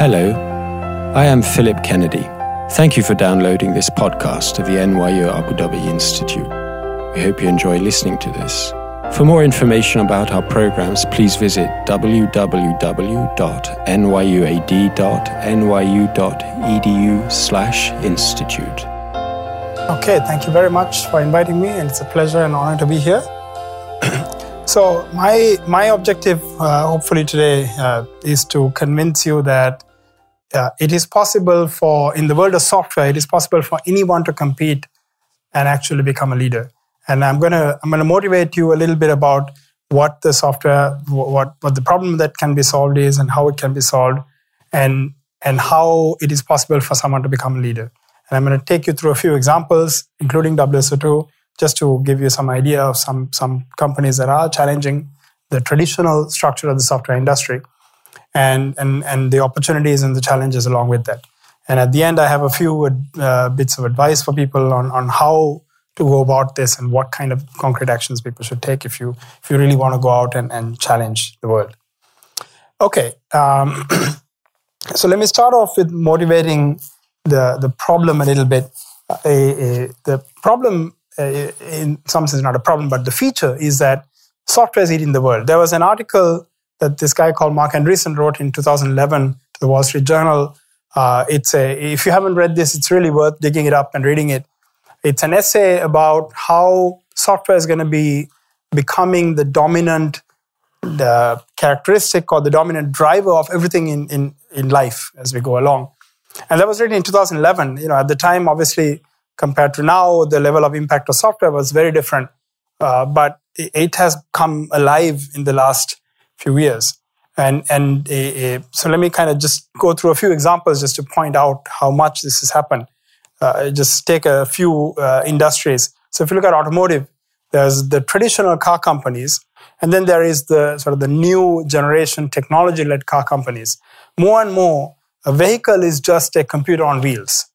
Hello, I am Philip Kennedy. Thank you for downloading this podcast of the NYU Abu Dhabi Institute. We hope you enjoy listening to this. For more information about our programs, please visit www.nyuad.nyu.edu/institute. Okay, thank you very much for inviting me, and it's a pleasure and honor to be here. so, my my objective, uh, hopefully today, uh, is to convince you that uh, it is possible for in the world of software, it is possible for anyone to compete and actually become a leader. And I'm gonna I'm gonna motivate you a little bit about what the software, what what the problem that can be solved is, and how it can be solved, and and how it is possible for someone to become a leader. And I'm going to take you through a few examples, including WSO2, just to give you some idea of some, some companies that are challenging the traditional structure of the software industry and, and, and the opportunities and the challenges along with that. And at the end, I have a few uh, bits of advice for people on, on how to go about this and what kind of concrete actions people should take if you, if you really want to go out and, and challenge the world. Okay, um, so let me start off with motivating the the problem a little bit. Uh, the problem, uh, in some sense, not a problem, but the feature is that software is eating the world. There was an article that this guy called Marc Andreessen wrote in 2011 to the Wall Street Journal. Uh, it's a if you haven't read this, it's really worth digging it up and reading it. It's an essay about how software is going to be becoming the dominant characteristic or the dominant driver of everything in, in, in life as we go along. And that was written in 2011. You know, at the time, obviously, compared to now, the level of impact of software was very different. Uh, but it has come alive in the last few years. And, and uh, uh, so let me kind of just go through a few examples just to point out how much this has happened. Uh, just take a few uh, industries. So if you look at automotive, there's the traditional car companies, and then there is the sort of the new generation technology-led car companies. More and more, a vehicle is just a computer on wheels.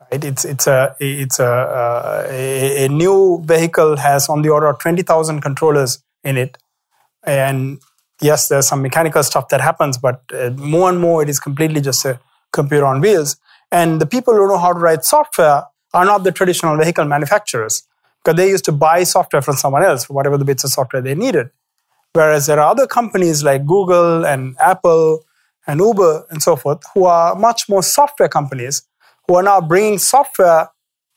Right? It's it's a it's a, uh, a, a new vehicle has on the order of twenty thousand controllers in it, and yes, there's some mechanical stuff that happens, but uh, more and more it is completely just a computer on wheels. And the people who know how to write software are not the traditional vehicle manufacturers because they used to buy software from someone else for whatever the bits of software they needed. Whereas there are other companies like Google and Apple and Uber and so forth, who are much more software companies who are now bringing software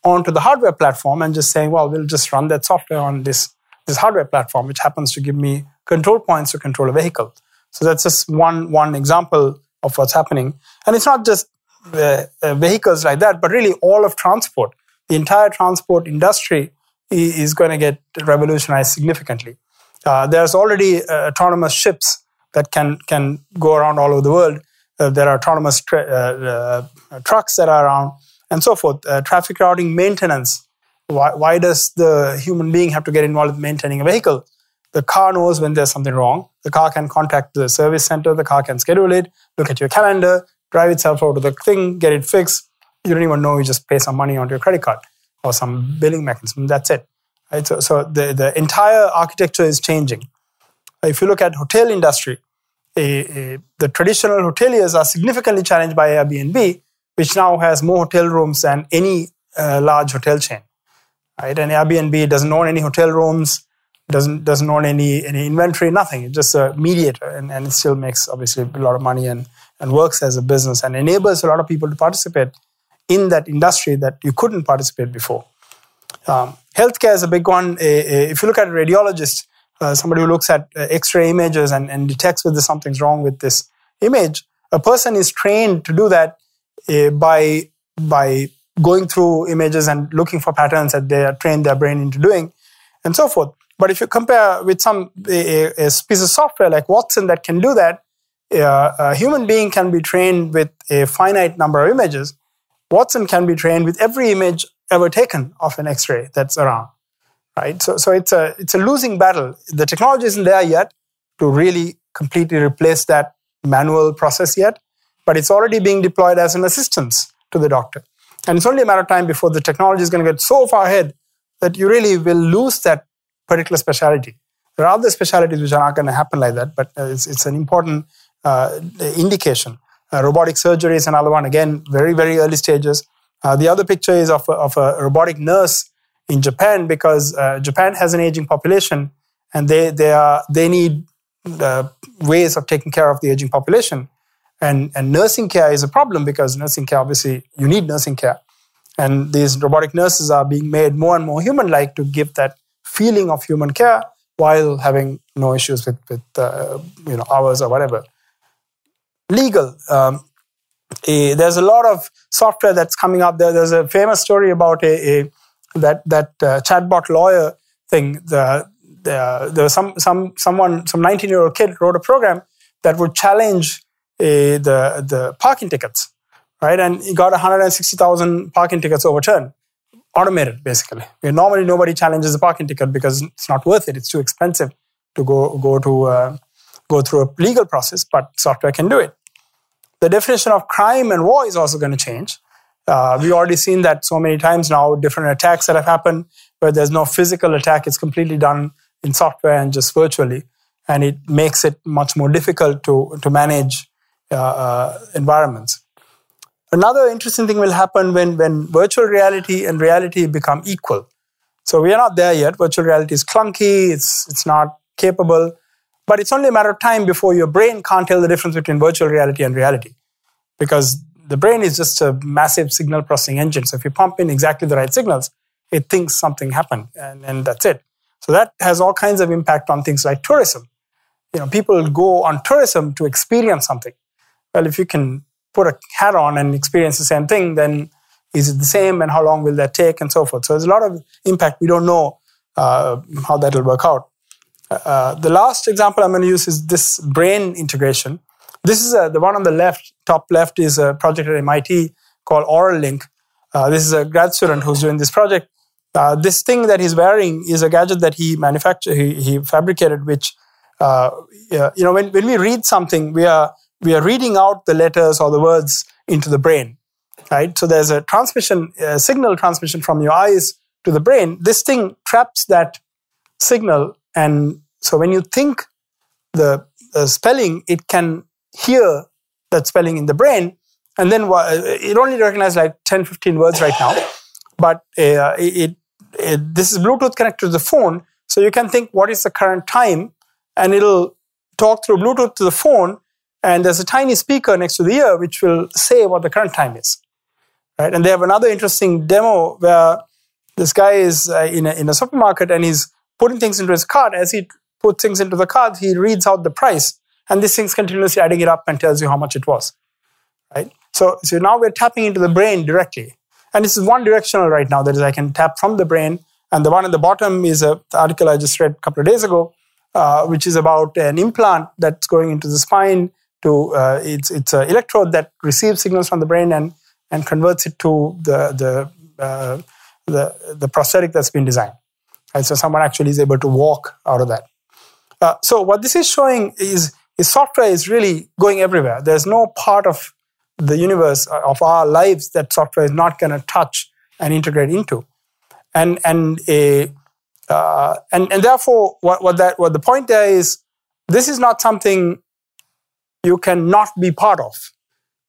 onto the hardware platform and just saying, well, we'll just run that software on this, this hardware platform, which happens to give me control points to control a vehicle. So that's just one, one example of what's happening. And it's not just uh, uh, vehicles like that, but really all of transport. The entire transport industry is going to get revolutionized significantly. Uh, there's already uh, autonomous ships that can can go around all over the world. There are autonomous tra- trucks that are around, and so forth. Traffic routing maintenance. Why, why does the human being have to get involved maintaining a vehicle? The car knows when there's something wrong. The car can contact the service center. The car can schedule it, look at your calendar, drive itself over to the thing, get it fixed. You don't even know. You just pay some money onto your credit card or some billing mechanism. That's it. Right? So, so the, the entire architecture is changing. If you look at hotel industry, a, a, the traditional hoteliers are significantly challenged by Airbnb, which now has more hotel rooms than any uh, large hotel chain. Right? And Airbnb doesn't own any hotel rooms, doesn't doesn't own any any inventory, nothing. It's just a mediator, and, and it still makes obviously a lot of money and and works as a business and enables a lot of people to participate in that industry that you couldn't participate before. Um, healthcare is a big one. If you look at a radiologist, uh, somebody who looks at uh, X-ray images and, and detects whether something's wrong with this image, a person is trained to do that uh, by by going through images and looking for patterns that they are trained their brain into doing, and so forth. But if you compare with some a, a piece of software like Watson that can do that, uh, a human being can be trained with a finite number of images. Watson can be trained with every image ever taken of an X-ray that's around right? So, so it's a it's a losing battle. The technology isn't there yet to really completely replace that manual process yet, but it's already being deployed as an assistance to the doctor. And it's only a matter of time before the technology is going to get so far ahead that you really will lose that particular specialty. There are other specialties which are not going to happen like that, but it's, it's an important uh, indication. Uh, robotic surgery is another one. Again, very very early stages. Uh, the other picture is of a, of a robotic nurse in Japan because uh, Japan has an aging population and they they are they need uh, ways of taking care of the aging population. And, and nursing care is a problem because nursing care, obviously, you need nursing care. And these robotic nurses are being made more and more human like to give that feeling of human care while having no issues with, with uh, you know, hours or whatever. Legal. Um, a, there's a lot of software that's coming up there. There's a famous story about a, a that that uh, chatbot lawyer thing. The, the, there was some some someone some 19 year old kid wrote a program that would challenge uh, the the parking tickets, right? And he got 160,000 parking tickets overturned, automated basically. Where normally nobody challenges a parking ticket because it's not worth it. It's too expensive to go go to uh, go through a legal process, but software can do it. The definition of crime and war is also going to change. Uh, we've already seen that so many times now, different attacks that have happened where there's no physical attack, it's completely done in software and just virtually. And it makes it much more difficult to, to manage uh, uh, environments. Another interesting thing will happen when, when virtual reality and reality become equal. So we are not there yet. Virtual reality is clunky, it's, it's not capable, but it's only a matter of time before your brain can't tell the difference between virtual reality and reality. Because the brain is just a massive signal processing engine. So if you pump in exactly the right signals, it thinks something happened and, and that's it. So that has all kinds of impact on things like tourism. You know, people go on tourism to experience something. Well, if you can put a hat on and experience the same thing, then is it the same and how long will that take and so forth. So there's a lot of impact. We don't know uh, how that will work out. Uh, the last example I'm going to use is this brain integration. This is a, the one on the left, top left, is a project at MIT called Auralink. Uh, this is a grad student who's doing this project. Uh, this thing that he's wearing is a gadget that he manufactured, he, he fabricated, which, uh, you know, when, when we read something, we are, we are reading out the letters or the words into the brain, right? So there's a transmission, a signal transmission from your eyes to the brain. This thing traps that signal. And so when you think the, the spelling, it can hear that spelling in the brain. And then it only recognizes like 10, 15 words right now. But uh, it, it, this is Bluetooth connected to the phone. So you can think, what is the current time? And it'll talk through Bluetooth to the phone. And there's a tiny speaker next to the ear which will say what the current time is. Right? And they have another interesting demo where this guy is uh, in, a, in a supermarket and he's putting things into his cart. As he puts things into the cart, he reads out the price and this thing's continuously adding it up and tells you how much it was. Right? So, so now we're tapping into the brain directly. And this is one directional right now. That is, I can tap from the brain. And the one at the bottom is a article I just read a couple of days ago, uh, which is about an implant that's going into the spine. To uh, it's it's an electrode that receives signals from the brain and and converts it to the the uh, the, the prosthetic that's been designed. And so someone actually is able to walk out of that. Uh, so what this is showing is is software is really going everywhere. There's no part of the universe uh, of our lives that software is not going to touch and integrate into. And and a uh, and and therefore, what, what that what the point there is, this is not something you cannot be part of,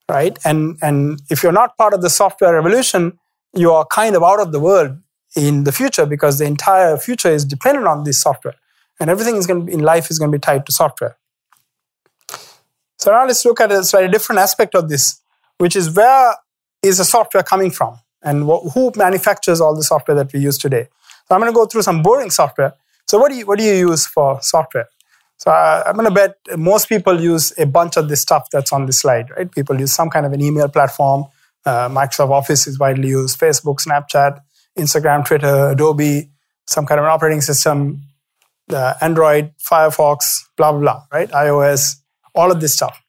right? And and if you're not part of the software revolution, you are kind of out of the world in the future because the entire future is dependent on this software, and everything is going to be, in life is going to be tied to software. So now let's look at a slightly different aspect of this, which is where is the software coming from and who manufactures all the software that we use today. So I'm going to go through some boring software. So what do you, what do you use for software? So uh, I'm going to bet most people use a bunch of this stuff that's on the slide, right? People use some kind of an email platform. Uh, Microsoft Office is widely used, Facebook, Snapchat, Instagram, Twitter, Adobe, some kind of an operating system, uh, Android, Firefox, blah, blah, blah, right? iOS, all of this stuff.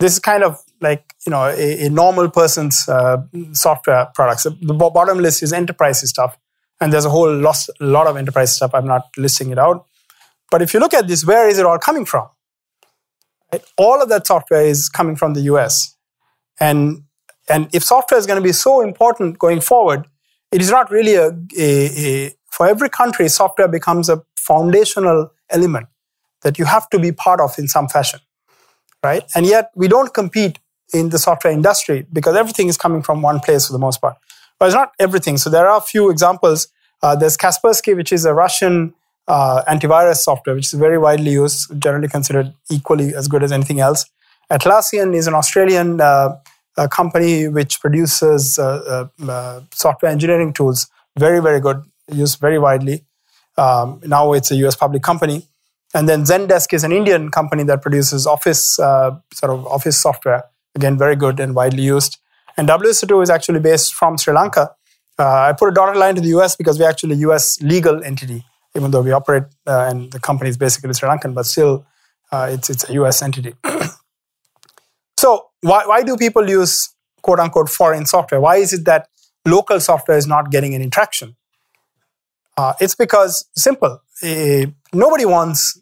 This is kind of like you know a, a normal person's uh, software products. The bottom list is enterprise stuff, and there's a whole lot, lot of enterprise stuff. I'm not listing it out, but if you look at this, where is it all coming from? All of that software is coming from the US, and and if software is going to be so important going forward, it is not really a, a, a for every country, software becomes a foundational element that you have to be part of in some fashion right? And yet we don't compete in the software industry because everything is coming from one place for the most part. But it's not everything. So there are a few examples. Uh, there's Kaspersky, which is a Russian uh, antivirus software, which is very widely used, generally considered equally as good as anything else. Atlassian is an Australian uh, company which produces uh, uh, uh, software engineering tools. Very, very good, used very widely. Um, now it's a US public company. And then Zendesk is an Indian company that produces office uh, sort of office software. Again, very good and widely used. And WSO2 is actually based from Sri Lanka. Uh, I put a dotted line to the US because we're actually a US legal entity, even though we operate uh, and the company is basically Sri Lankan, but still uh, it's, it's a US entity. so, why, why do people use quote unquote foreign software? Why is it that local software is not getting any traction? Uh, it's because simple. Uh, nobody wants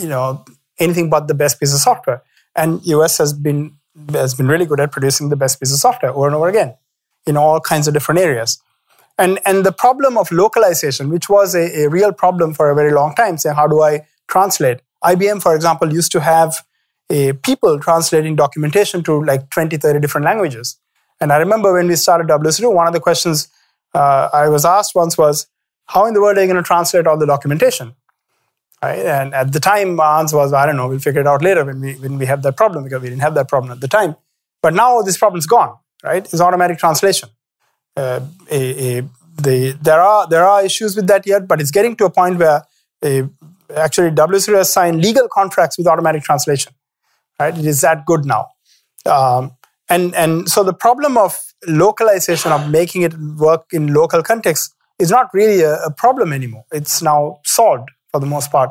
you know anything but the best piece of software, and US has been has been really good at producing the best piece of software over and over again in all kinds of different areas. And and the problem of localization, which was a, a real problem for a very long time, saying how do I translate? IBM, for example, used to have a people translating documentation to like 20, 30 different languages. And I remember when we started WSO2, one of the questions uh, I was asked once was, how in the world are you going to translate all the documentation? Right? And at the time, my answer was, I don't know, we'll figure it out later when we, when we have that problem because we didn't have that problem at the time. But now this problem's gone, right? It's automatic translation. Uh, a, a, the, there, are, there are issues with that yet, but it's getting to a point where a, actually WSO2 has signed legal contracts with automatic translation, right? It is that good now. Um, and, and so the problem of localization, of making it work in local context, is not really a, a problem anymore. It's now solved for the most part.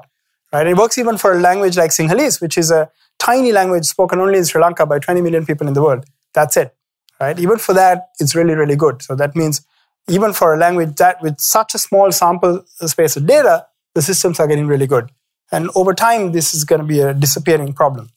Right? It works even for a language like Sinhalese, which is a tiny language spoken only in Sri Lanka by 20 million people in the world. That's it. Right? Even for that, it's really, really good. So that means even for a language that with such a small sample space of data, the systems are getting really good. And over time, this is going to be a disappearing problem.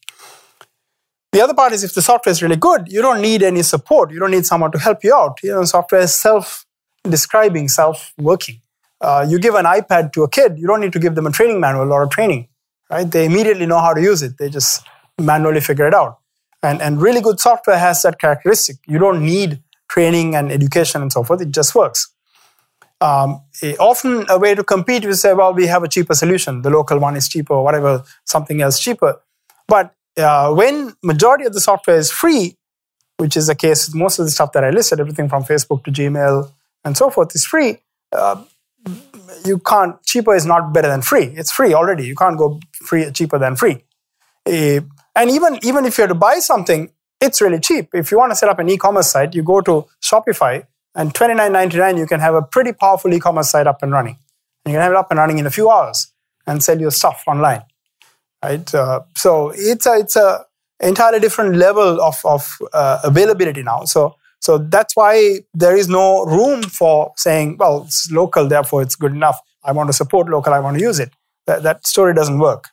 The other part is if the software is really good, you don't need any support. You don't need someone to help you out. You know, software is self describing, self working. Uh, you give an iPad to a kid, you don't need to give them a training manual or a training, right? They immediately know how to use it. They just manually figure it out. And, and really good software has that characteristic. You don't need training and education and so forth. It just works. Um, often a way to compete, we say, well, we have a cheaper solution. The local one is cheaper, or whatever, something else cheaper. But uh, when majority of the software is free, which is the case with most of the stuff that I listed, everything from Facebook to Gmail and so forth is free, uh, you can't, cheaper is not better than free. It's free already. You can't go free, cheaper than free. Uh, and even, even if you have to buy something, it's really cheap. If you want to set up an e-commerce site, you go to Shopify and $29.99, you can have a pretty powerful e-commerce site up and running. You can have it up and running in a few hours and sell your stuff online. Right? Uh, so it's a, it's a entirely different level of, of uh, availability now. So so that's why there is no room for saying, well, it's local, therefore it's good enough. I want to support local, I want to use it. That, that story doesn't work.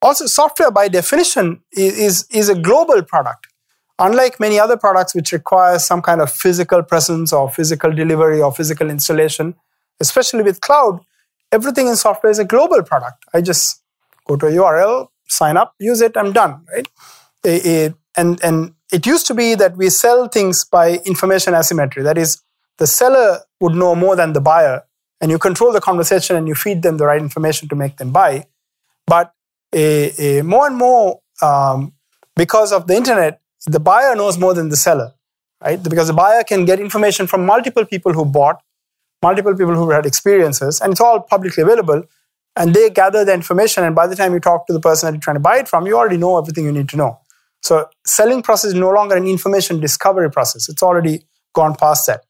Also, software by definition is, is a global product. Unlike many other products which require some kind of physical presence or physical delivery or physical installation, especially with cloud, everything in software is a global product. I just go to a URL, sign up, use it, I'm done, right? It, it, and, and it used to be that we sell things by information asymmetry. That is, the seller would know more than the buyer, and you control the conversation and you feed them the right information to make them buy. But a, a more and more, um, because of the internet, the buyer knows more than the seller, right? Because the buyer can get information from multiple people who bought, multiple people who had experiences, and it's all publicly available. And they gather the information, and by the time you talk to the person that you're trying to buy it from, you already know everything you need to know. So selling process is no longer an information discovery process. It's already gone past that.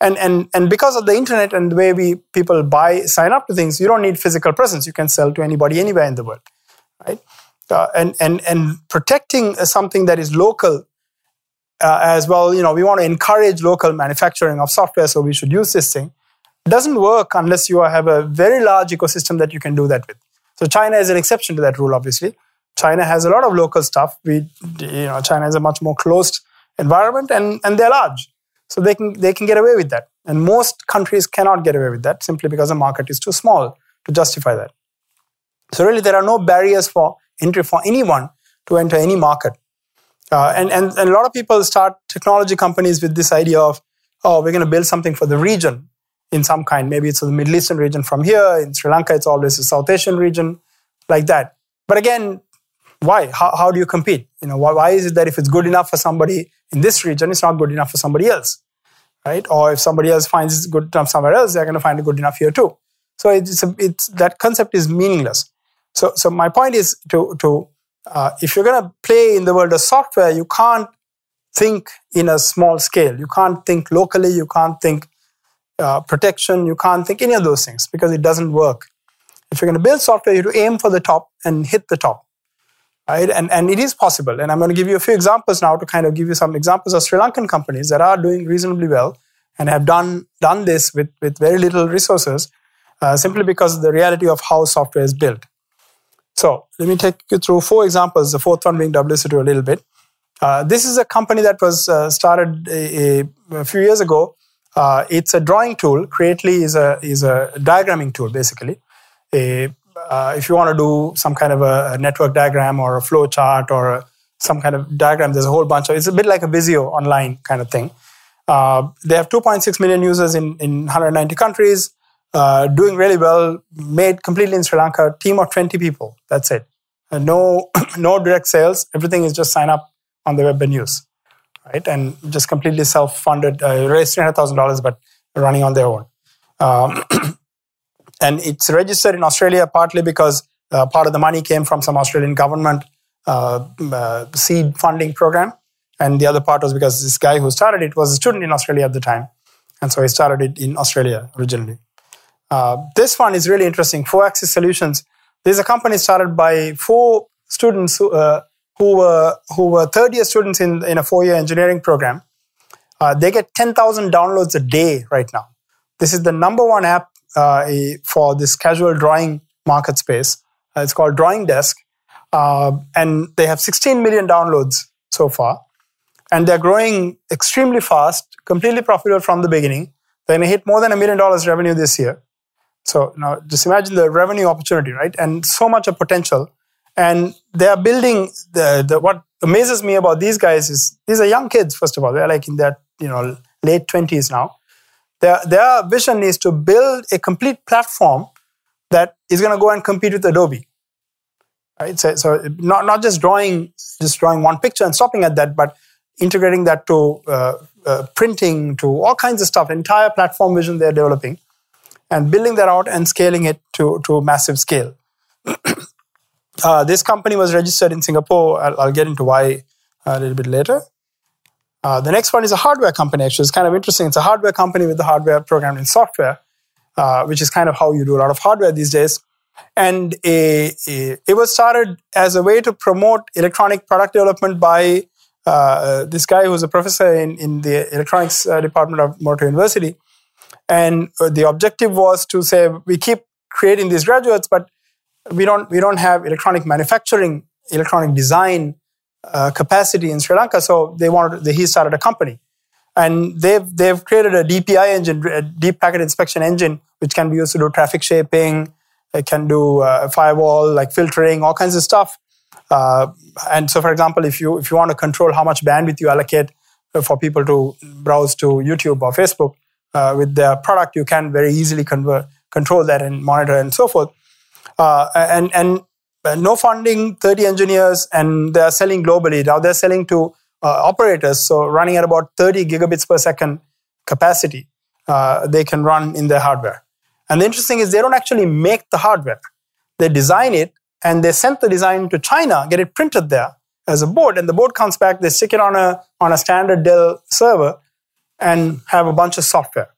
And, and, and because of the internet and the way we people buy, sign up to things, you don't need physical presence. You can sell to anybody anywhere in the world, right? Uh, and, and, and protecting something that is local uh, as well, you know, we want to encourage local manufacturing of software, so we should use this thing. It doesn't work unless you have a very large ecosystem that you can do that with. So China is an exception to that rule, obviously. China has a lot of local stuff. We, you know, China is a much more closed environment, and and they're large, so they can they can get away with that. And most countries cannot get away with that simply because the market is too small to justify that. So really, there are no barriers for entry for anyone to enter any market. Uh, and, and, and a lot of people start technology companies with this idea of, oh, we're going to build something for the region in some kind. Maybe it's the Middle Eastern region from here. In Sri Lanka, it's always the South Asian region, like that. But again, why? How, how do you compete? You know, why, why is it that if it's good enough for somebody in this region, it's not good enough for somebody else, right? Or if somebody else finds it good enough somewhere else, they're going to find it good enough here too. So it's, a, it's that concept is meaningless. So, so my point is to, to uh, if you're going to play in the world of software, you can't think in a small scale. You can't think locally. You can't think uh, protection. You can't think any of those things because it doesn't work. If you're going to build software, you have to aim for the top and hit the top. Right? And, and it is possible. And I'm going to give you a few examples now to kind of give you some examples of Sri Lankan companies that are doing reasonably well and have done, done this with, with very little resources uh, simply because of the reality of how software is built. So let me take you through four examples, the fourth one being WSO2 a little bit. Uh, this is a company that was uh, started a, a, few years ago. Uh, it's a drawing tool. Creately is a, is a diagramming tool, basically. A, uh, if you want to do some kind of a, a network diagram or a flow chart or a, some kind of diagram, there's a whole bunch of, it's a bit like a Visio online kind of thing. Uh, they have 2.6 million users in, in 190 countries. Uh, doing really well, made completely in Sri Lanka, team of 20 people. That's it. Uh, no, no direct sales. Everything is just sign up on the web and use, right? And just completely self-funded, uh, raised $300,000, but running on their own. Um, and it's registered in Australia partly because uh, part of the money came from some Australian government uh, uh, seed funding program. And the other part was because this guy who started it was a student in Australia at the time. And so he started it in Australia originally. Uh, this one is really interesting. Four Axis Solutions. This is a company started by four students who, uh, who were who were third year students in in a four year engineering program. Uh, they get ten thousand downloads a day right now. This is the number one app uh, for this casual drawing market space. Uh, it's called Drawing Desk, and they have 16 million downloads so far, and they're growing extremely fast, completely profitable from the beginning. They're going to hit more than a million dollars revenue this year. So now just imagine the revenue opportunity, right? And so much of potential. And they are building the, the what amazes me about these guys is these are young kids, first of all. They're like in their, you know, late 20s now. Their, their vision is to build a complete platform that is going to go and compete with Adobe. Right? So, so not, not just drawing, just drawing one picture and stopping at that, but integrating that to uh, uh, printing, to all kinds of stuff, entire platform vision they're developing and building that out and scaling it to, to massive scale. uh, this company was registered in Singapore. I'll, I'll get into why a little bit later. Uh, the next one is a hardware company, actually. It's kind of interesting. It's a hardware company with the hardware programmed in software, uh, which is kind of how you do a lot of hardware these days. And a, a, it was started as a way to promote electronic product development by uh, this guy who's a professor in, in the electronics uh, department of Monash University. And uh, the objective was to say we keep creating these graduates, but we don't we don't have electronic manufacturing, electronic design uh, capacity in Sri Lanka. So they wanted he started a company, and they've they've created a DPI engine, a deep packet inspection engine, which can be used to do traffic shaping. It can do uh, firewall like filtering, all kinds of stuff. Uh, and so, for example, if you if you want to control how much bandwidth you allocate for people to browse to YouTube or Facebook, uh, with their product, you can very easily convert, control that and monitor and so forth. Uh, and and uh, no funding, 30 engineers, and they are selling globally. Now they're selling to uh, operators, so running at about 30 gigabits per second capacity, uh, they can run in their hardware. And the interesting is they don't actually make the hardware; they design it and they send the design to China, get it printed there as a board, and the board comes back. They stick it on a on a standard Dell server, and have a bunch of software.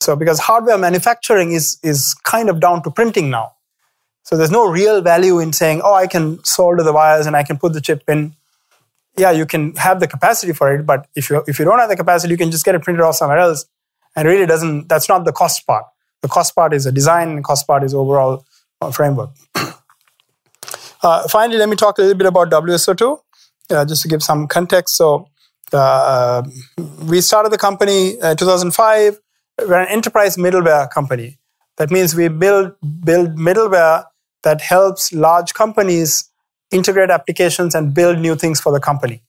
So because hardware manufacturing is, is kind of down to printing now. So there's no real value in saying, oh, I can solder the wires and I can put the chip in. Yeah, you can have the capacity for it, but if you if you don't have the capacity, you can just get it printed off somewhere else. And really doesn't that's not the cost part. The cost part is the design, and cost part is overall uh, framework. uh, finally, let me talk a little bit about WSO2, uh, just to give some context. So uh, we started the company in uh, 2005. We're an enterprise middleware company. That means we build build middleware that helps large companies integrate applications and build new things for the company.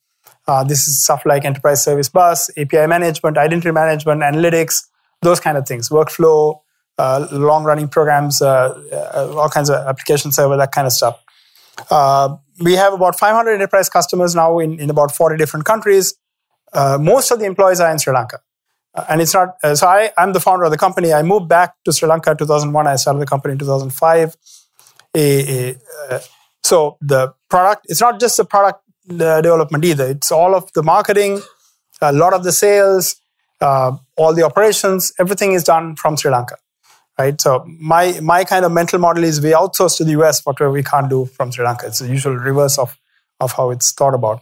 Uh, this is stuff like enterprise service bus, API management, identity management, analytics, those kind of things, workflow, uh, long running programs, uh, uh, all kinds of application server, that kind of stuff. Uh, we have about 500 enterprise customers now in, in about 40 different countries. Uh, most of the employees are in Sri Lanka. and it's not, so I, I'm the founder of the company. I moved back to Sri Lanka in 2001. I started the company in 2005. A, a, so the product, it's not just the product the development either. It's all of the marketing, a lot of the sales, uh, all the operations, everything is done from Sri Lanka, right? So my my kind of mental model is we outsource to the US whatever we can't do from Sri Lanka. It's the usual reverse of of how it's thought about.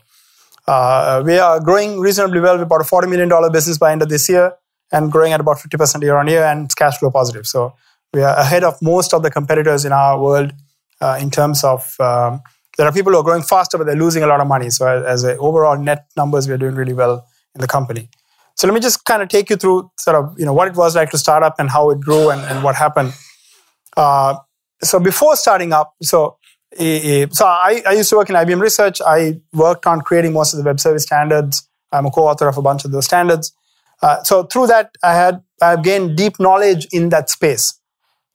Uh, we are growing reasonably well. We're about a forty million dollar business by end of this year, and growing at about fifty percent year on year, and it's cash flow positive. So we are ahead of most of the competitors in our world uh, in terms of um, there are people who are growing faster, but they're losing a lot of money. So as, as overall net numbers, we're doing really well in the company. So let me just kind of take you through sort of you know what it was like to start up and how it grew and, and what happened. Uh, so before starting up, so so I, I, used to work in IBM Research. I worked on creating most of the web service standards. I'm a co-author of a bunch of those standards. Uh, so through that, I had I've gained deep knowledge in that space.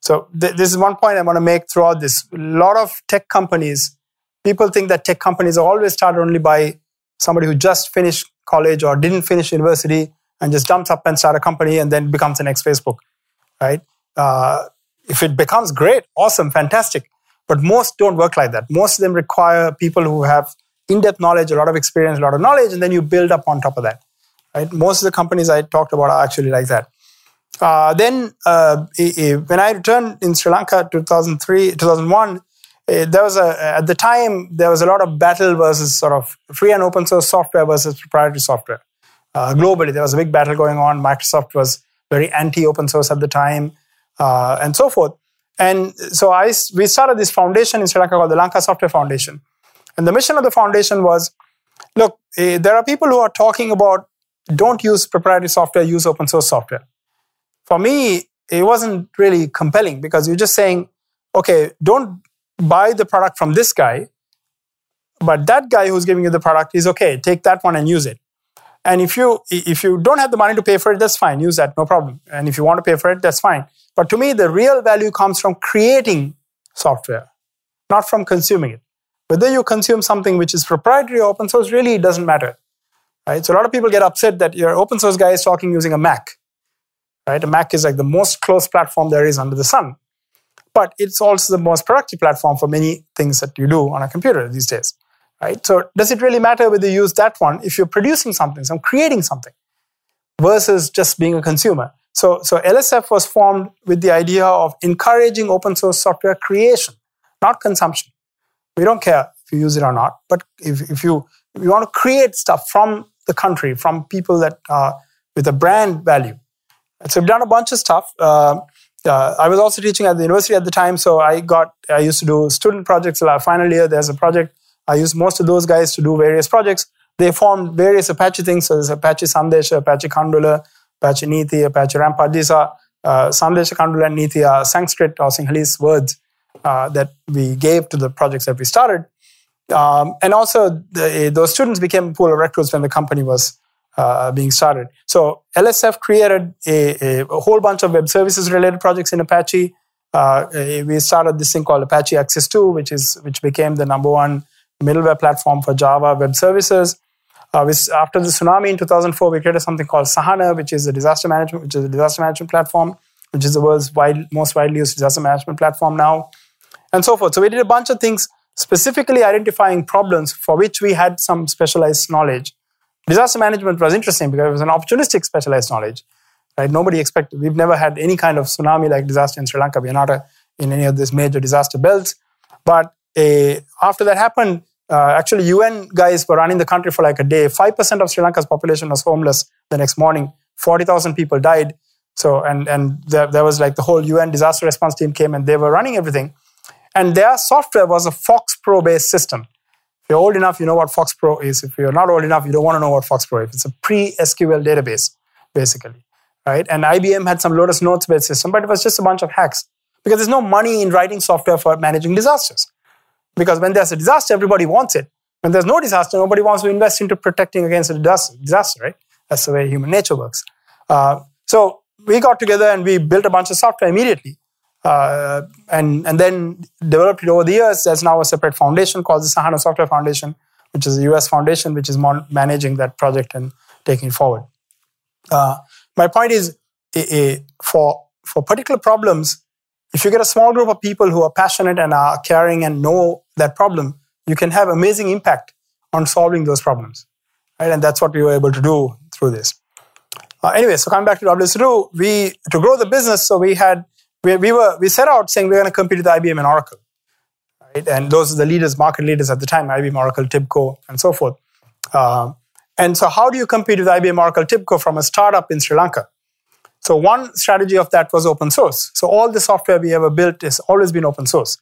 So th- this is one point I want to make throughout this. A lot of tech companies people think that tech companies are always started only by somebody who just finished college or didn't finish university and just jumps up and start a company and then becomes the next Facebook, right? Uh, if it becomes great, awesome, fantastic. But most don't work like that. Most of them require people who have in-depth knowledge, a lot of experience, a lot of knowledge, and then you build up on top of that. Right? Most of the companies I talked about are actually like that. Uh, then uh, when I returned in Sri Lanka 2003, 2001, uh, there was a at the time there was a lot of battle versus sort of free and open source software versus proprietary software. Uh, globally, there was a big battle going on. Microsoft was very anti open source at the time, uh, and so forth. And so I we started this foundation in Sri Lanka called the Lanka Software Foundation, and the mission of the foundation was, look, uh, there are people who are talking about don't use proprietary software, use open source software. For me, it wasn't really compelling because you're just saying, okay, don't buy the product from this guy, but that guy who's giving you the product is okay, take that one and use it. And if you if you don't have the money to pay for it, that's fine, use that, no problem. And if you want to pay for it, that's fine. But to me, the real value comes from creating software, not from consuming it. Whether you consume something which is proprietary or open source really it doesn't matter. Right? So a lot of people get upset that your open source guy is talking using a Mac. Right? A Mac is like the most closed platform there is under the sun but it's also the most productive platform for many things that you do on a computer these days right so does it really matter whether you use that one if you're producing something so creating something versus just being a consumer so so lsf was formed with the idea of encouraging open source software creation not consumption we don't care if you use it or not but if, if you if you want to create stuff from the country from people that are with a brand value so we've done a bunch of stuff uh, uh, I was also teaching at the university at the time, so I got I used to do student projects. Uh, final year, there's a project. I used most of those guys to do various projects. They formed various Apache things. So there's Apache Sandesha, Apache Kandula, Apache Neethi, Apache Rampart. These are uh, Sandesha, Kandula, and Neethi are Sanskrit or Sinhalese words uh, that we gave to the projects that we started. Um, and also, the, those students became pool of recruits when the company was uh, being started. So LSF created a, a, a, whole bunch of web services related projects in Apache. Uh, we started this thing called Apache Axis2, which is which became the number one middleware platform for Java web services. Uh, after the tsunami in 2004, we created something called Sahana, which is a disaster management, which is a disaster management platform, which is the world's wide, most widely used disaster management platform now, and so forth. So we did a bunch of things specifically identifying problems for which we had some specialized knowledge Disaster management was interesting because it was an opportunistic specialized knowledge. Right? Nobody expected. We've never had any kind of tsunami-like disaster in Sri Lanka. We're not a, in any of these major disaster belts. But a, after that happened, uh, actually UN guys were running the country for like a day. Five percent of Sri Lanka's population was homeless the next morning. Forty thousand people died. So and and there, there was like the whole UN disaster response team came and they were running everything. And their software was a FoxPro based system If you're old enough, you know what FoxPro is. If you're not old enough, you don't want to know what FoxPro is. It's a pre-SQL database, basically, right? And IBM had some Lotus Notes-based system, but it was just a bunch of hacks because there's no money in writing software for managing disasters. Because when there's a disaster, everybody wants it. When there's no disaster, nobody wants to invest into protecting against a disaster, right? That's the way human nature works. Uh, so we got together and we built a bunch of software immediately. Uh, and, and then developed it over the years. There's now a separate foundation called the Sahana Software Foundation, which is a US foundation, which is mon- managing that project and taking it forward. Uh, my point is, for, for particular problems, if you get a small group of people who are passionate and are caring and know that problem, you can have amazing impact on solving those problems. Right? And that's what we were able to do through this. Uh, anyway, so coming back to WSO2, we to grow the business, so we had we, we were we set out saying we are going to compete with IBM and Oracle, right? And those are the leaders, market leaders at the time, IBM, Oracle, TIBCO, and so forth. Uh, and so, how do you compete with IBM, Oracle, TIBCO from a startup in Sri Lanka? So one strategy of that was open source. So all the software we ever built has always been open source.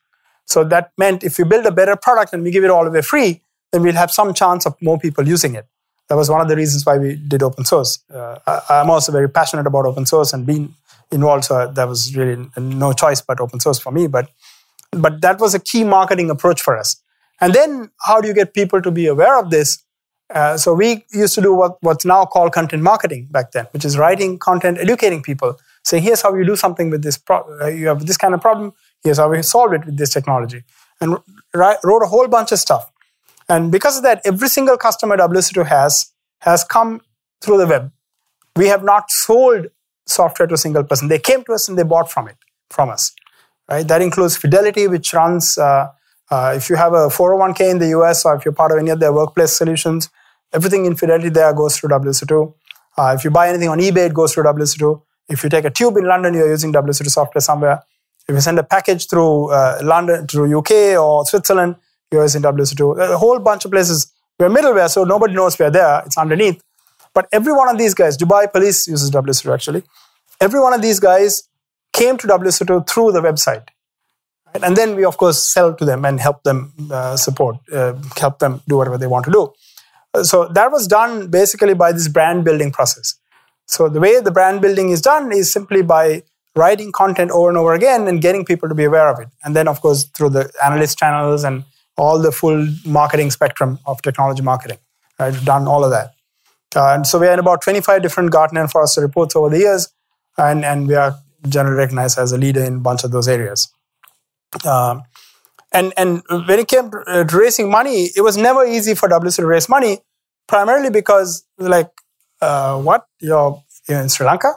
So that meant if you build a better product and we give it all away free, then we'll have some chance of more people using it. That was one of the reasons why we did open source. Uh, I, am also very passionate about open source and being involved, so that was really no choice but open source for me. But but that was a key marketing approach for us. And then how do you get people to be aware of this? Uh, so we used to do what, what's now called content marketing back then, which is writing content, educating people, saying here's how you do something with this. Uh, you have this kind of problem. Here's how we solved it with this technology, and wrote a whole bunch of stuff. And because of that, every single customer WSO2 has has come through the web. We have not sold software to a single person. They came to us and they bought from it from us. Right. That includes Fidelity, which runs. Uh, uh, if you have a 401k in the US or if you're part of any of their workplace solutions, everything in Fidelity there goes through WSO2. Uh, if you buy anything on eBay, it goes through WSO2. If you take a tube in London, you're using WSO2 software somewhere. If you send a package through uh, London, through UK or Switzerland, you're using WSO2. A whole bunch of places. We're middleware, so nobody knows we're there. It's underneath. But every one of these guys, Dubai Police uses WSO2 actually. Every one of these guys came to WSO2 through the website. Right? And then we, of course, sell to them and help them uh, support, uh, help them do whatever they want to do. Uh, so that was done basically by this brand building process. So the way the brand building is done is simply by writing content over and over again and getting people to be aware of it. And then, of course, through the analyst channels and all the full marketing spectrum of technology marketing. We've done all of that. Uh, and so we had about 25 different Gartner and Forrester reports over the years, and, and we are generally recognized as a leader in a bunch of those areas. Um, and and when it came to uh, raising money, it was never easy for WSO to raise money, primarily because like, uh, what you're, you're in Sri Lanka?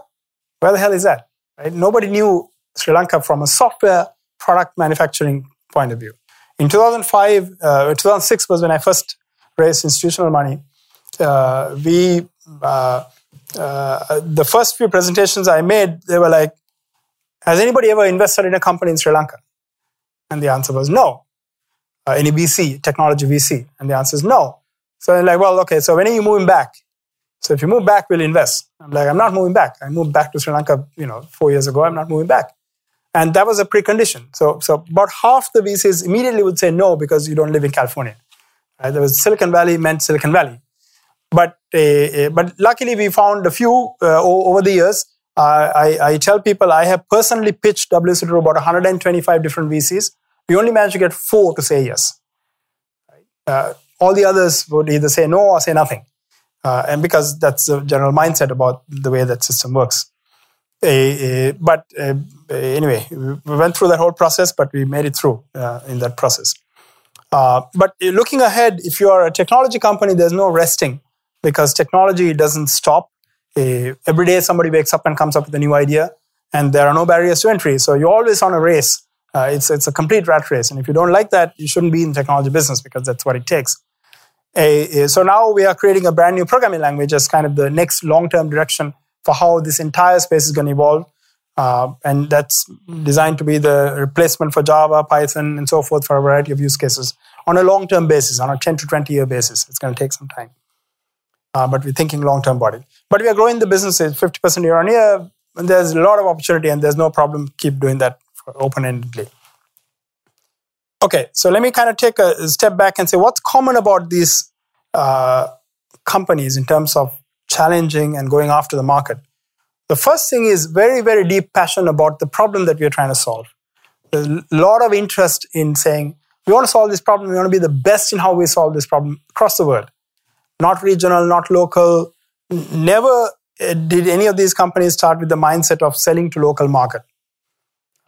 Where the hell is that? Right? Nobody knew Sri Lanka from a software product manufacturing point of view. In 2005, uh, 2006 was when I first raised institutional money. Uh, we uh, uh, the first few presentations I made, they were like, "Has anybody ever invested in a company in Sri Lanka?" And the answer was no. Uh, any VC, technology VC. And the answer is no. So they're like, well, okay, so when are you moving back? So if you move back, we'll invest. I'm like, I'm not moving back. I moved back to Sri Lanka, you know, four years ago. I'm not moving back. And that was a precondition. So, so about half the VCs immediately would say no because you don't live in California. Right? There was Silicon Valley meant Silicon Valley. But, uh, uh, but luckily we found a few uh, over the years. Uh, I, I, tell people I have personally pitched WSO to about 125 different VCs we only managed to get four to say yes. Uh, all the others would either say no or say nothing. Uh, and because that's the general mindset about the way that system works. Uh, uh but uh, anyway, we went through that whole process, but we made it through uh, in that process. but looking ahead, if you are a technology company, there's no resting because technology doesn't stop. every day, somebody wakes up and comes up with a new idea, and there are no barriers to entry. So you're always on a race uh, it's, it's a complete rat race. And if you don't like that, you shouldn't be in technology business because that's what it takes. So now we are creating a brand new programming language as kind of the next long-term direction for how this entire space is going to evolve. Uh, and that's designed to be the replacement for Java, Python, and so forth for a variety of use cases on a long-term basis, on a 10 to 20 year basis. It's going to take some time. Uh, but we're thinking long-term about it. But we are growing the business 50% year on year. And there's a lot of opportunity and there's no problem keep doing that open-endedly. Okay, so let me kind of take a step back and say what's common about these uh, companies in terms of challenging and going after the market. The first thing is very, very deep passion about the problem that we are trying to solve. A lot of interest in saying, we want to solve this problem. We want to be the best in how we solve this problem across the world, not regional, not local. Never uh, did any of these companies start with the mindset of selling to local market.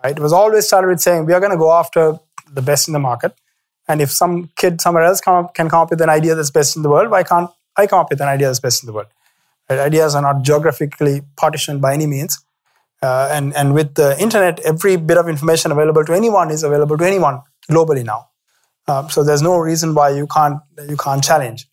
Right? It was always started with saying we are going to go after the best in the market, and if some kid somewhere else come up, can come up with an idea that's best in the world, why can't I come up with an idea that's best in the world? Right? Ideas are not geographically partitioned by any means. Uh, and, and with the internet, every bit of information available to anyone is available to anyone globally now. Uh, so there's no reason why you can't you can't challenge,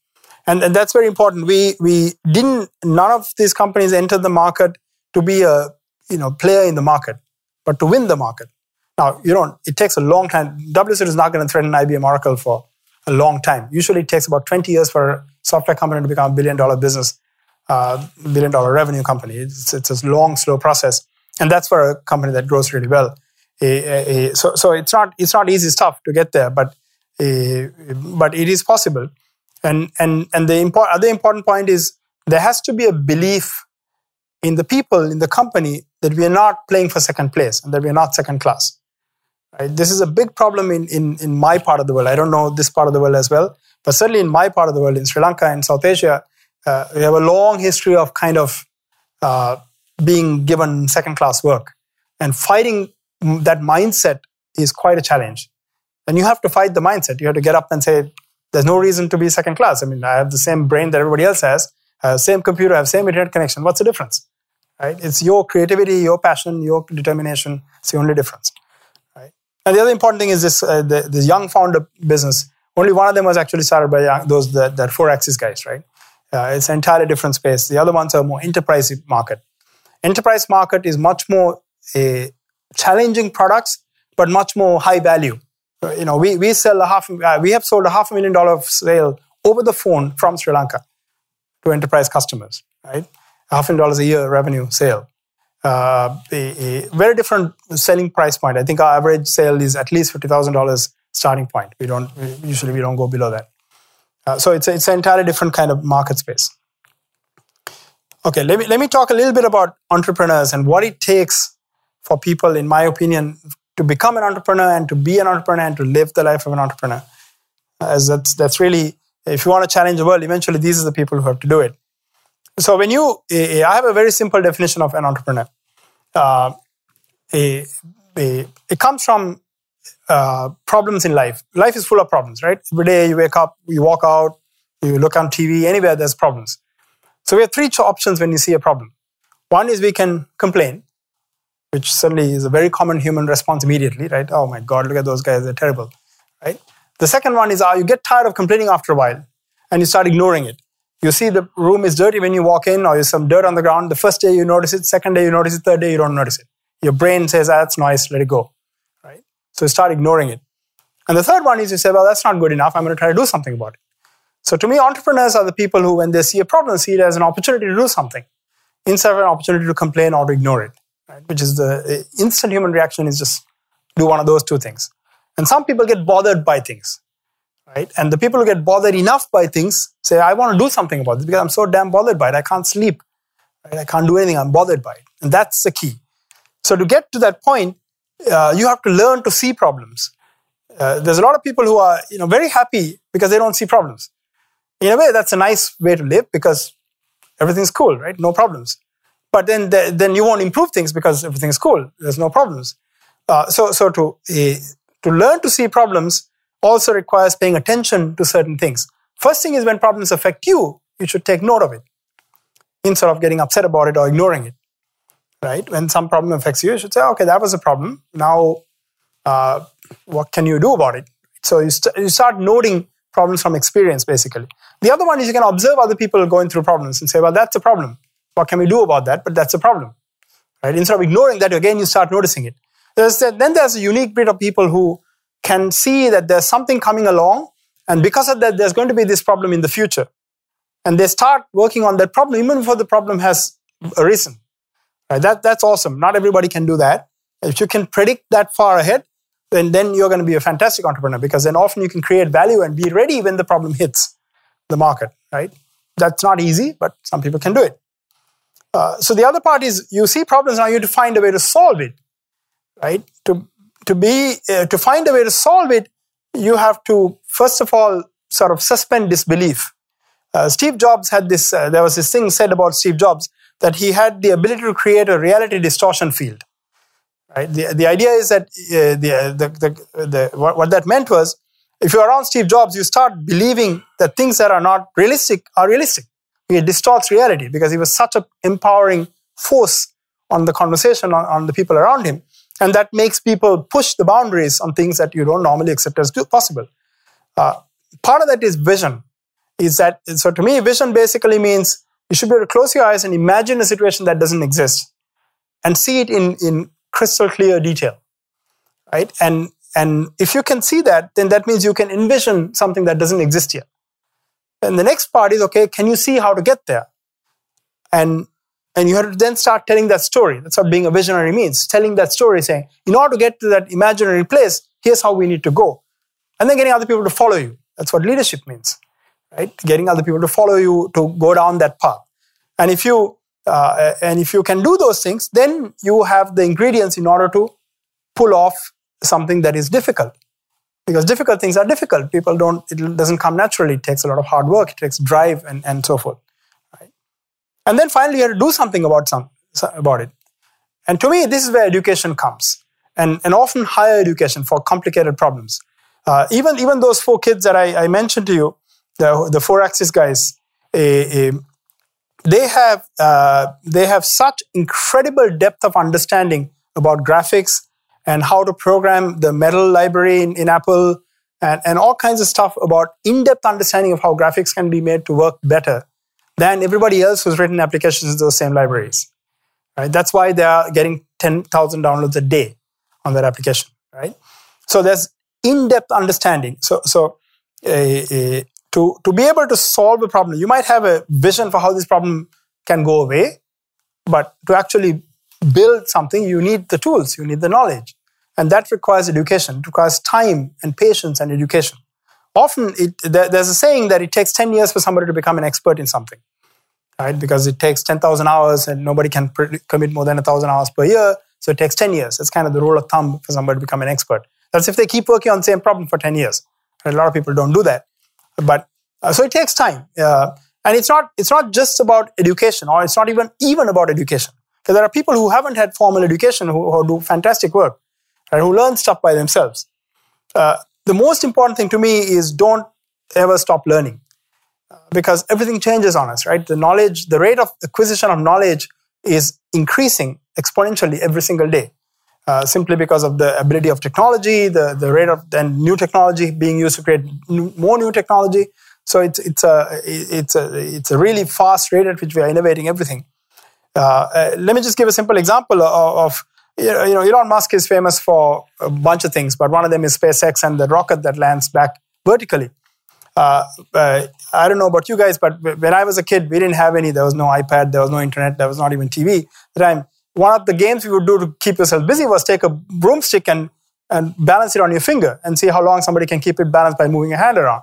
and, and that's very important. We we didn't none of these companies entered the market to be a you know player in the market, but to win the market. Now you don't. It takes a long time. WSO is not going to threaten IBM Oracle for a long time. Usually, it takes about 20 years for a software company to become a billion dollar business, uh, billion dollar revenue company. It's, it's a long, slow process, and that's for a company that grows really well. Eh, eh, eh, so, so it's not it's not easy stuff to get there, but but it is possible. And and and the import, other important point is there has to be a belief in the people in the company that we are not playing for second place and that we are not second class. Right? This is a big problem in, in, in my part of the world. I don't know this part of the world as well, but certainly in my part of the world, in Sri Lanka and South Asia, uh, we have a long history of kind of uh, being given second class work. And fighting that mindset is quite a challenge. And you have to fight the mindset. You have to get up and say, there's no reason to be second class. I mean, I have the same brain that everybody else has, same computer, I have same internet connection. What's the difference? Right? It's your creativity, your passion, your determination. It's the only difference. And the other important thing is this, uh, the, young founder business. Only one of them was actually started by young, those that, that Foursquare guys, right? Uh, it's an entirely different space. The other ones are more enterprise market. Enterprise market is much more uh, challenging products, but much more high value you know, we, we sell a half, uh, we have sold a half a million dollar sale over the phone from Sri Lanka to enterprise customers, right? Half a million dollars a year revenue sale. Uh, a, a, very different selling price point. I think our average sale is at least fifty thousand dollars starting point. We don't usually we don't go below that. Uh, so it's a, it's an entirely different kind of market space. Okay, let me let me talk a little bit about entrepreneurs and what it takes for people, in my opinion, to become an entrepreneur and to be an entrepreneur and to live the life of an entrepreneur. As that's that's really if you want to challenge the world, eventually these are the people who have to do it. So when you, I have a very simple definition of an entrepreneur. Uh, a, it comes from uh, problems in life. Life is full of problems, right? Every day you wake up, you walk out, you look on TV, anywhere there's problems. So we have three options when you see a problem. One is we can complain which certainly is a very common human response immediately, right? Oh my God, look at those guys, they're terrible, right? The second one is uh, you get tired of complaining after a while and you start ignoring it. You see the room is dirty when you walk in, or there's some dirt on the ground. The first day you notice it, second day you notice it, third day you don't notice it. Your brain says, ah, that's nice, let it go, right? So you start ignoring it. And the third one is you say, well, that's not good enough. I'm going to try to do something about it. So to me, entrepreneurs are the people who, when they see a problem, see it as an opportunity to do something instead of an opportunity to complain or to ignore it right? which is the instant human reaction is just do one of those two things. And some people get bothered by things, right? And the people who get bothered enough by things say, I want to do something about this because I'm so damn bothered by it. I can't sleep, right? I can't do anything. I'm bothered by it. And that's the key. So to get to that point, uh, you have to learn to see problems. Uh, there's a lot of people who are, you know, very happy because they don't see problems. In a way, that's a nice way to live because everything's cool, right? No problems. But then, the, then you won't improve things because everything's cool. There's no problems. Uh, so, so to uh, to learn to see problems also requires paying attention to certain things. First thing is when problems affect you, you should take note of it instead of getting upset about it or ignoring it. Right? When some problem affects you, you should say, okay, that was a problem. Now, uh, what can you do about it? So you, st- you start noting problems from experience, basically. The other one is you can observe other people going through problems and say, well, that's a problem. What can we do about that? But that's a problem. Right? Instead of ignoring that, again, you start noticing it. There's, then there's a unique breed of people who can see that there's something coming along, and because of that, there's going to be this problem in the future. And they start working on that problem even before the problem has arisen. Right? That, that's awesome. Not everybody can do that. If you can predict that far ahead, then, then you're going to be a fantastic entrepreneur because then often you can create value and be ready when the problem hits the market, right? That's not easy, but some people can do it. Uh, so the other part is you see problems now you have to find a way to solve it, right? To be uh, to find a way to solve it, you have to, first of all, sort of suspend disbelief. Uh, Steve Jobs had this, uh, there was this thing said about Steve Jobs that he had the ability to create a reality distortion field. Right? The, the idea is that uh, the, the, the, the, what, what that meant was if you're around Steve Jobs, you start believing that things that are not realistic are realistic. It distorts reality because he was such an empowering force on the conversation, on, on the people around him. And that makes people push the boundaries on things that you don't normally accept as possible. Uh, part of that is vision. Is that so? To me, vision basically means you should be able to close your eyes and imagine a situation that doesn't exist, and see it in in crystal clear detail, right? And and if you can see that, then that means you can envision something that doesn't exist yet. And the next part is okay, can you see how to get there? And and you have to then start telling that story. That's what being a visionary means. Telling that story, saying, in order to get to that imaginary place, here's how we need to go. And then getting other people to follow you. That's what leadership means, right? Getting other people to follow you to go down that path. And if you uh, and if you can do those things, then you have the ingredients in order to pull off something that is difficult because difficult things are difficult people don't it doesn't come naturally it takes a lot of hard work it takes drive and, and so forth? And then finally you have to do something about some about it. And to me this is where education comes. And, and often higher education for complicated problems. Uh, even even those four kids that i, I mentioned to you the, the Foursquare guys they have uh, they have such incredible depth of understanding about graphics and how to program the metal library in, in Apple and, and all kinds of stuff about in-depth understanding of how graphics can be made to work better than everybody else who's written applications in those same libraries. Right? That's why they are getting 10,000 downloads a day on their application. Right? So there's in-depth understanding. So, so uh, uh, to, to be able to solve a problem, you might have a vision for how this problem can go away, but to actually build something, you need the tools, you need the knowledge. And that requires education, it requires time and patience and education. Often, it, there's a saying that it takes 10 years for somebody to become an expert in something, right? Because it takes 10,000 hours and nobody can commit more than 1,000 hours per year. So it takes 10 years. That's kind of the rule of thumb for somebody to become an expert. That's if they keep working on the same problem for 10 years. A lot of people don't do that. But uh, so it takes time. Uh, and it's not, it's not just about education or it's not even, even about education. Because there are people who haven't had formal education who, who do fantastic work, and who learn stuff by themselves. Uh, the most important thing to me is don't ever stop learning because everything changes on us, right? The knowledge, the rate of acquisition of knowledge is increasing exponentially every single day. Uh, simply because of the ability of technology, the, the rate of then new technology being used to create new, more new technology. So it's it's a it's a it's a really fast rate at which we are innovating everything. Uh, uh, let me just give a simple example of, of you know, Elon Musk is famous for a bunch of things, but one of them is SpaceX and the rocket that lands back vertically. Uh, uh, I don't know about you guys, but when I was a kid, we didn't have any. There was no iPad, there was no internet, there was not even TV. At the time, one of the games we would do to keep yourself busy was take a broomstick and and balance it on your finger and see how long somebody can keep it balanced by moving a hand around.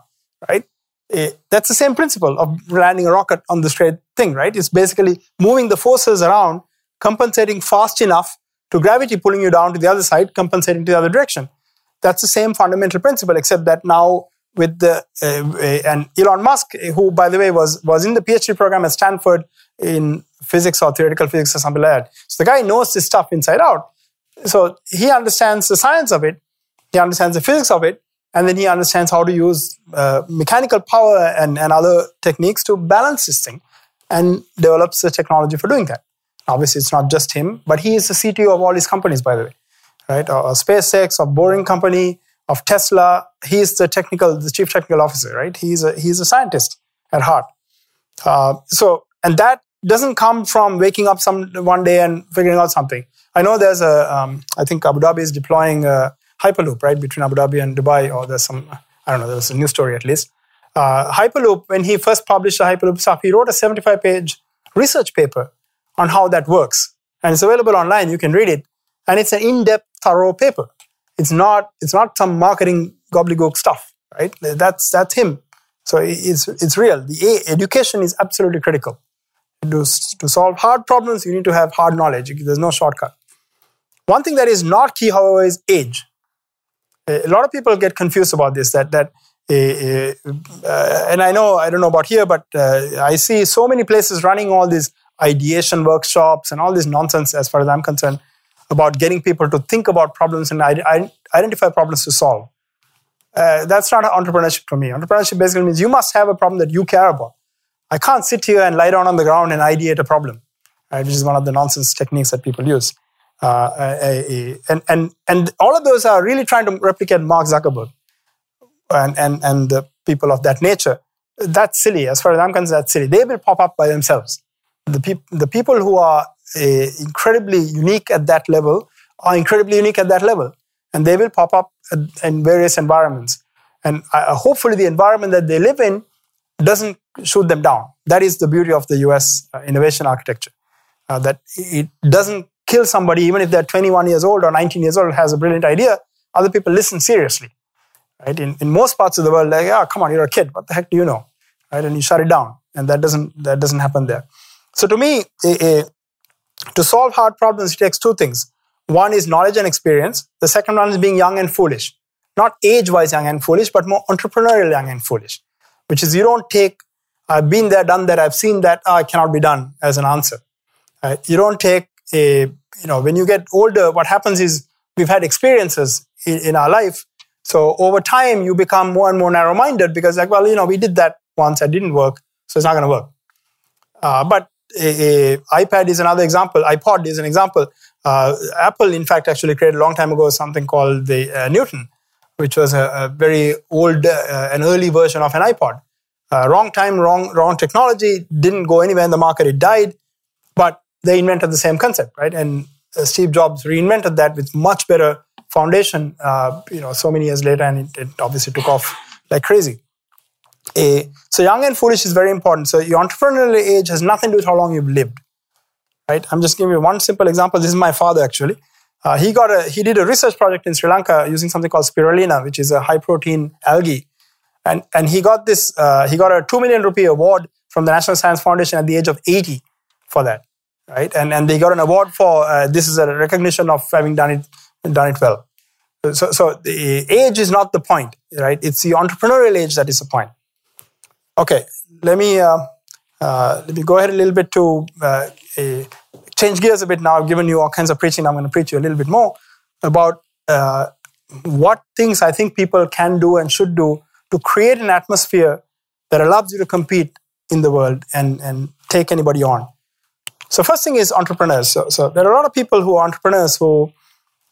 Right? Eh, that's the same principle of landing a rocket on the straight thing, right? It's basically moving the forces around, compensating fast enough to gravity pulling you down to the other side, compensating to the other direction. That's the same fundamental principle, except that now with the uh, and Elon Musk, who by the way was was in the PhD program at Stanford in physics or theoretical physics or something like that. So the guy knows this stuff inside out. So he understands the science of it, he understands the physics of it, and then he understands how to use uh, mechanical power and, and other techniques to balance this thing and develops the technology for doing that. Obviously, it's not just him, but he is the CTO of all these companies, by the way, right? Or, or SpaceX, or Boring Company, of Tesla. He's the technical, the chief technical officer, right? He's a he's a scientist at heart. Uh, so, and that doesn't come from waking up some one day and figuring out something. I know there's a, um, I think Abu Dhabi is deploying a, Hyperloop, right, between Abu Dhabi and Dubai, or there's some, I don't know, there's a news story at least. Uh, Hyperloop, when he first published the Hyperloop stuff, he wrote a 75 page research paper on how that works. And it's available online, you can read it. And it's an in depth, thorough paper. It's not, it's not some marketing gobbledygook stuff, right? That's, that's him. So it's, it's real. The education is absolutely critical. To, to solve hard problems, you need to have hard knowledge. There's no shortcut. One thing that is not key, however, is age. A lot of people get confused about this. That that, uh, and I know I don't know about here, but uh, I see so many places running all these ideation workshops and all this nonsense, as far as I'm concerned, about getting people to think about problems and identify problems to solve. Uh, that's not entrepreneurship to me. Entrepreneurship basically means you must have a problem that you care about. I can't sit here and lie down on the ground and ideate a problem, right, which is one of the nonsense techniques that people use. Uh, and, and, and all of those are really trying to replicate Mark Zuckerberg and, and, and the people of that nature. That's silly. As far as I'm concerned, that's silly. They will pop up by themselves. The, peop- the people who are incredibly unique at that level are incredibly unique at that level. And they will pop up in various environments. And uh, hopefully, the environment that they live in doesn't shoot them down. That is the beauty of the US uh, innovation architecture. Uh, that it doesn't kill somebody, even if they're 21 years old or 19 years old, has a brilliant idea. Other people listen seriously. Right? In, in most parts of the world, like, oh, come on, you're a kid. What the heck do you know? Right? And you shut it down. And that doesn't, that doesn't happen there. So to me, a, a, to solve hard problems, it takes two things. One is knowledge and experience. The second one is being young and foolish. Not age wise young and foolish, but more entrepreneurial young and foolish, which is you don't take, I've been there, done that, I've seen that, oh, cannot be done as an answer. Uh, you don't take a, you know, when you get older, what happens is we've had experiences in, in our life. So over time, you become more and more narrow minded because, like, well, you know, we did that once, it didn't work, so it's not going to work. Uh, but a, iPad is another example, iPod is an example. Uh, Apple, in fact, actually created a long time ago something called the uh, Newton, which was a, a very old, uh, an early version of an iPod. Uh, wrong time, wrong, wrong technology, didn't go anywhere in the market, it died, but they invented the same concept, right? And uh, Steve Jobs reinvented that with much better foundation, uh, you know, so many years later, and it, it obviously took off like crazy. So young and foolish is very important. So your entrepreneurial age has nothing to do with how long you've lived right? I'm just giving you one simple example. This is my father actually. Uh, he got a he did a research project in Sri Lanka using something called spirulina, which is a high protein algae, and and he got this uh, he got a two million rupee award from the National Science Foundation at the age of 80 for that, right? And and they got an award for uh, this is a recognition of having done it done it well. So so the age is not the point, right? It's the entrepreneurial age that is the point. Okay, let me uh, uh, let me go ahead a little bit to uh, change gears a bit now. I've given you all kinds of preaching. I'm going to preach you a little bit more about uh, what things I think people can do and should do to create an atmosphere that allows you to compete in the world and, and take anybody on. So first thing is entrepreneurs. So, so there are a lot of people who are entrepreneurs who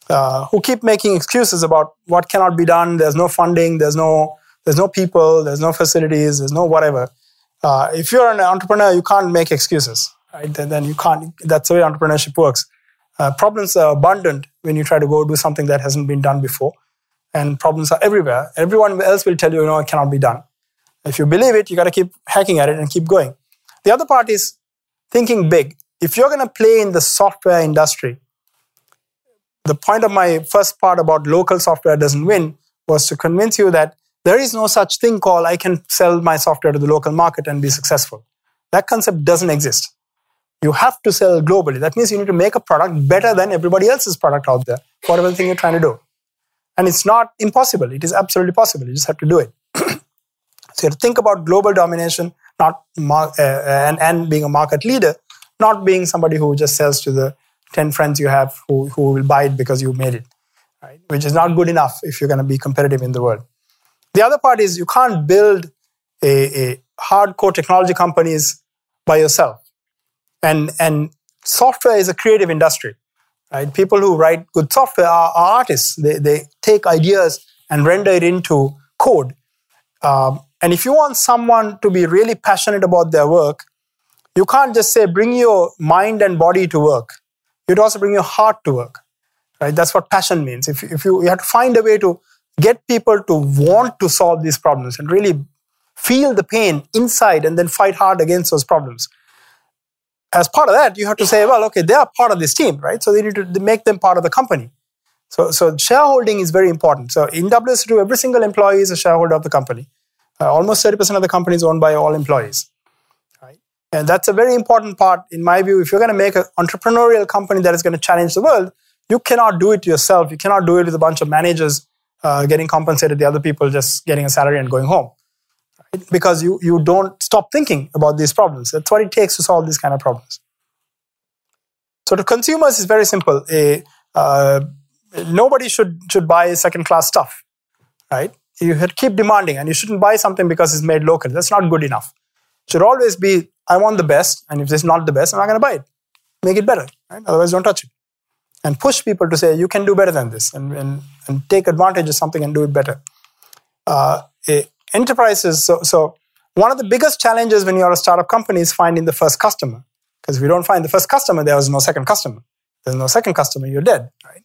uh, who keep making excuses about what cannot be done. There's no funding. There's no there's no people. There's no facilities. There's no whatever. Uh, if you're an entrepreneur, you can't make excuses right? Then, then you can't. That's the way entrepreneurship works. Uh, problems are abundant when you try to go do something that hasn't been done before, and problems are everywhere. Everyone else will tell you, know, it cannot be done. If you believe it, you got to keep hacking at it and keep going. The other part is thinking big. If you're going to play in the software industry, the point of my first part about local software doesn't win was to convince you that there is no such thing called I can sell my software to the local market and be successful. That concept doesn't exist. You have to sell globally. That means you need to make a product better than everybody else's product out there for everything you're trying to do. And it's not impossible. It is absolutely possible. You just have to do it. so you have to think about global domination, not mar- uh, and, and being a market leader, not being somebody who just sells to the 10 friends you have who, who will buy it because you made it, right? which is not good enough if you're going to be competitive in the world. The other part is you can't build a, a hardcore technology companies by yourself. And, and software is a creative industry. Right? People who write good software are, are artists. They, they take ideas and render it into code. Um, and if you want someone to be really passionate about their work, you can't just say, bring your mind and body to work. You'd also bring your heart to work. Right? That's what passion means. If, if you, you have to find a way to get people to want to solve these problems and really feel the pain inside and then fight hard against those problems as part of that, you have to say, well, okay, they are part of this team, right? So they need to make them part of the company. So, so shareholding is very important. So in WSO2, every single employee is a shareholder of the company. Uh, almost 30% of the company is owned by all employees. Right? And that's a very important part, in my view. If you're going to make an entrepreneurial company that is going to challenge the world, you cannot do it yourself. You cannot do it with a bunch of managers uh, getting compensated, the other people just getting a salary and going home. Right? Because you, you don't stop thinking about these problems. That's what it takes to solve these kind of problems. So to consumers, it's very simple. A, uh, nobody should, should buy second class stuff, right? You keep demanding and you shouldn't buy something because it's made local. That's not good enough. It should always be, I want the best. And if it's not the best, I'm not going to buy it. Make it better, right? Otherwise, don't touch it and push people to say you can do better than this and, and, and take advantage of something and do it better. Uh, enterprises so, so one of the biggest challenges when you're a startup company is finding the first customer because if you don't find the first customer there is no second customer. There's no second customer you're dead right?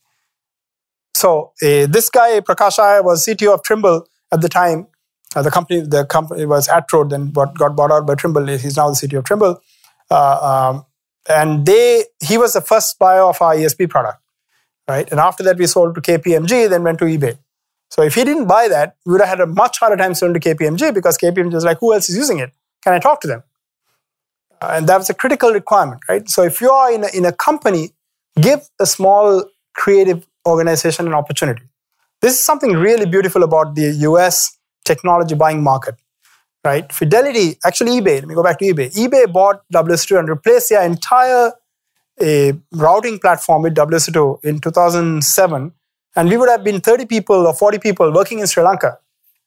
So uh, this guy prakash iyer was cto of trimble at the time. Uh, the company the company was @Road, then got bought out by trimble. He's now the cto of trimble. Uh, um, and they he was the first buyer of our ESB product, right? And after that, we sold to KPMG, then went to eBay. So if he didn't buy that, we would have had a much harder time selling to KPMG because KPMG was like, who else is using it? Can I talk to them? Uh, and that was a critical requirement, right? So if you are in a, in a company, give a small creative organization an opportunity. This is something really beautiful about the US technology buying market right? Fidelity, actually eBay, let me go back to eBay. eBay bought WSO2 and replaced their entire uh, routing platform with WSO2 in 2007. And we would have been 30 people or 40 people working in Sri Lanka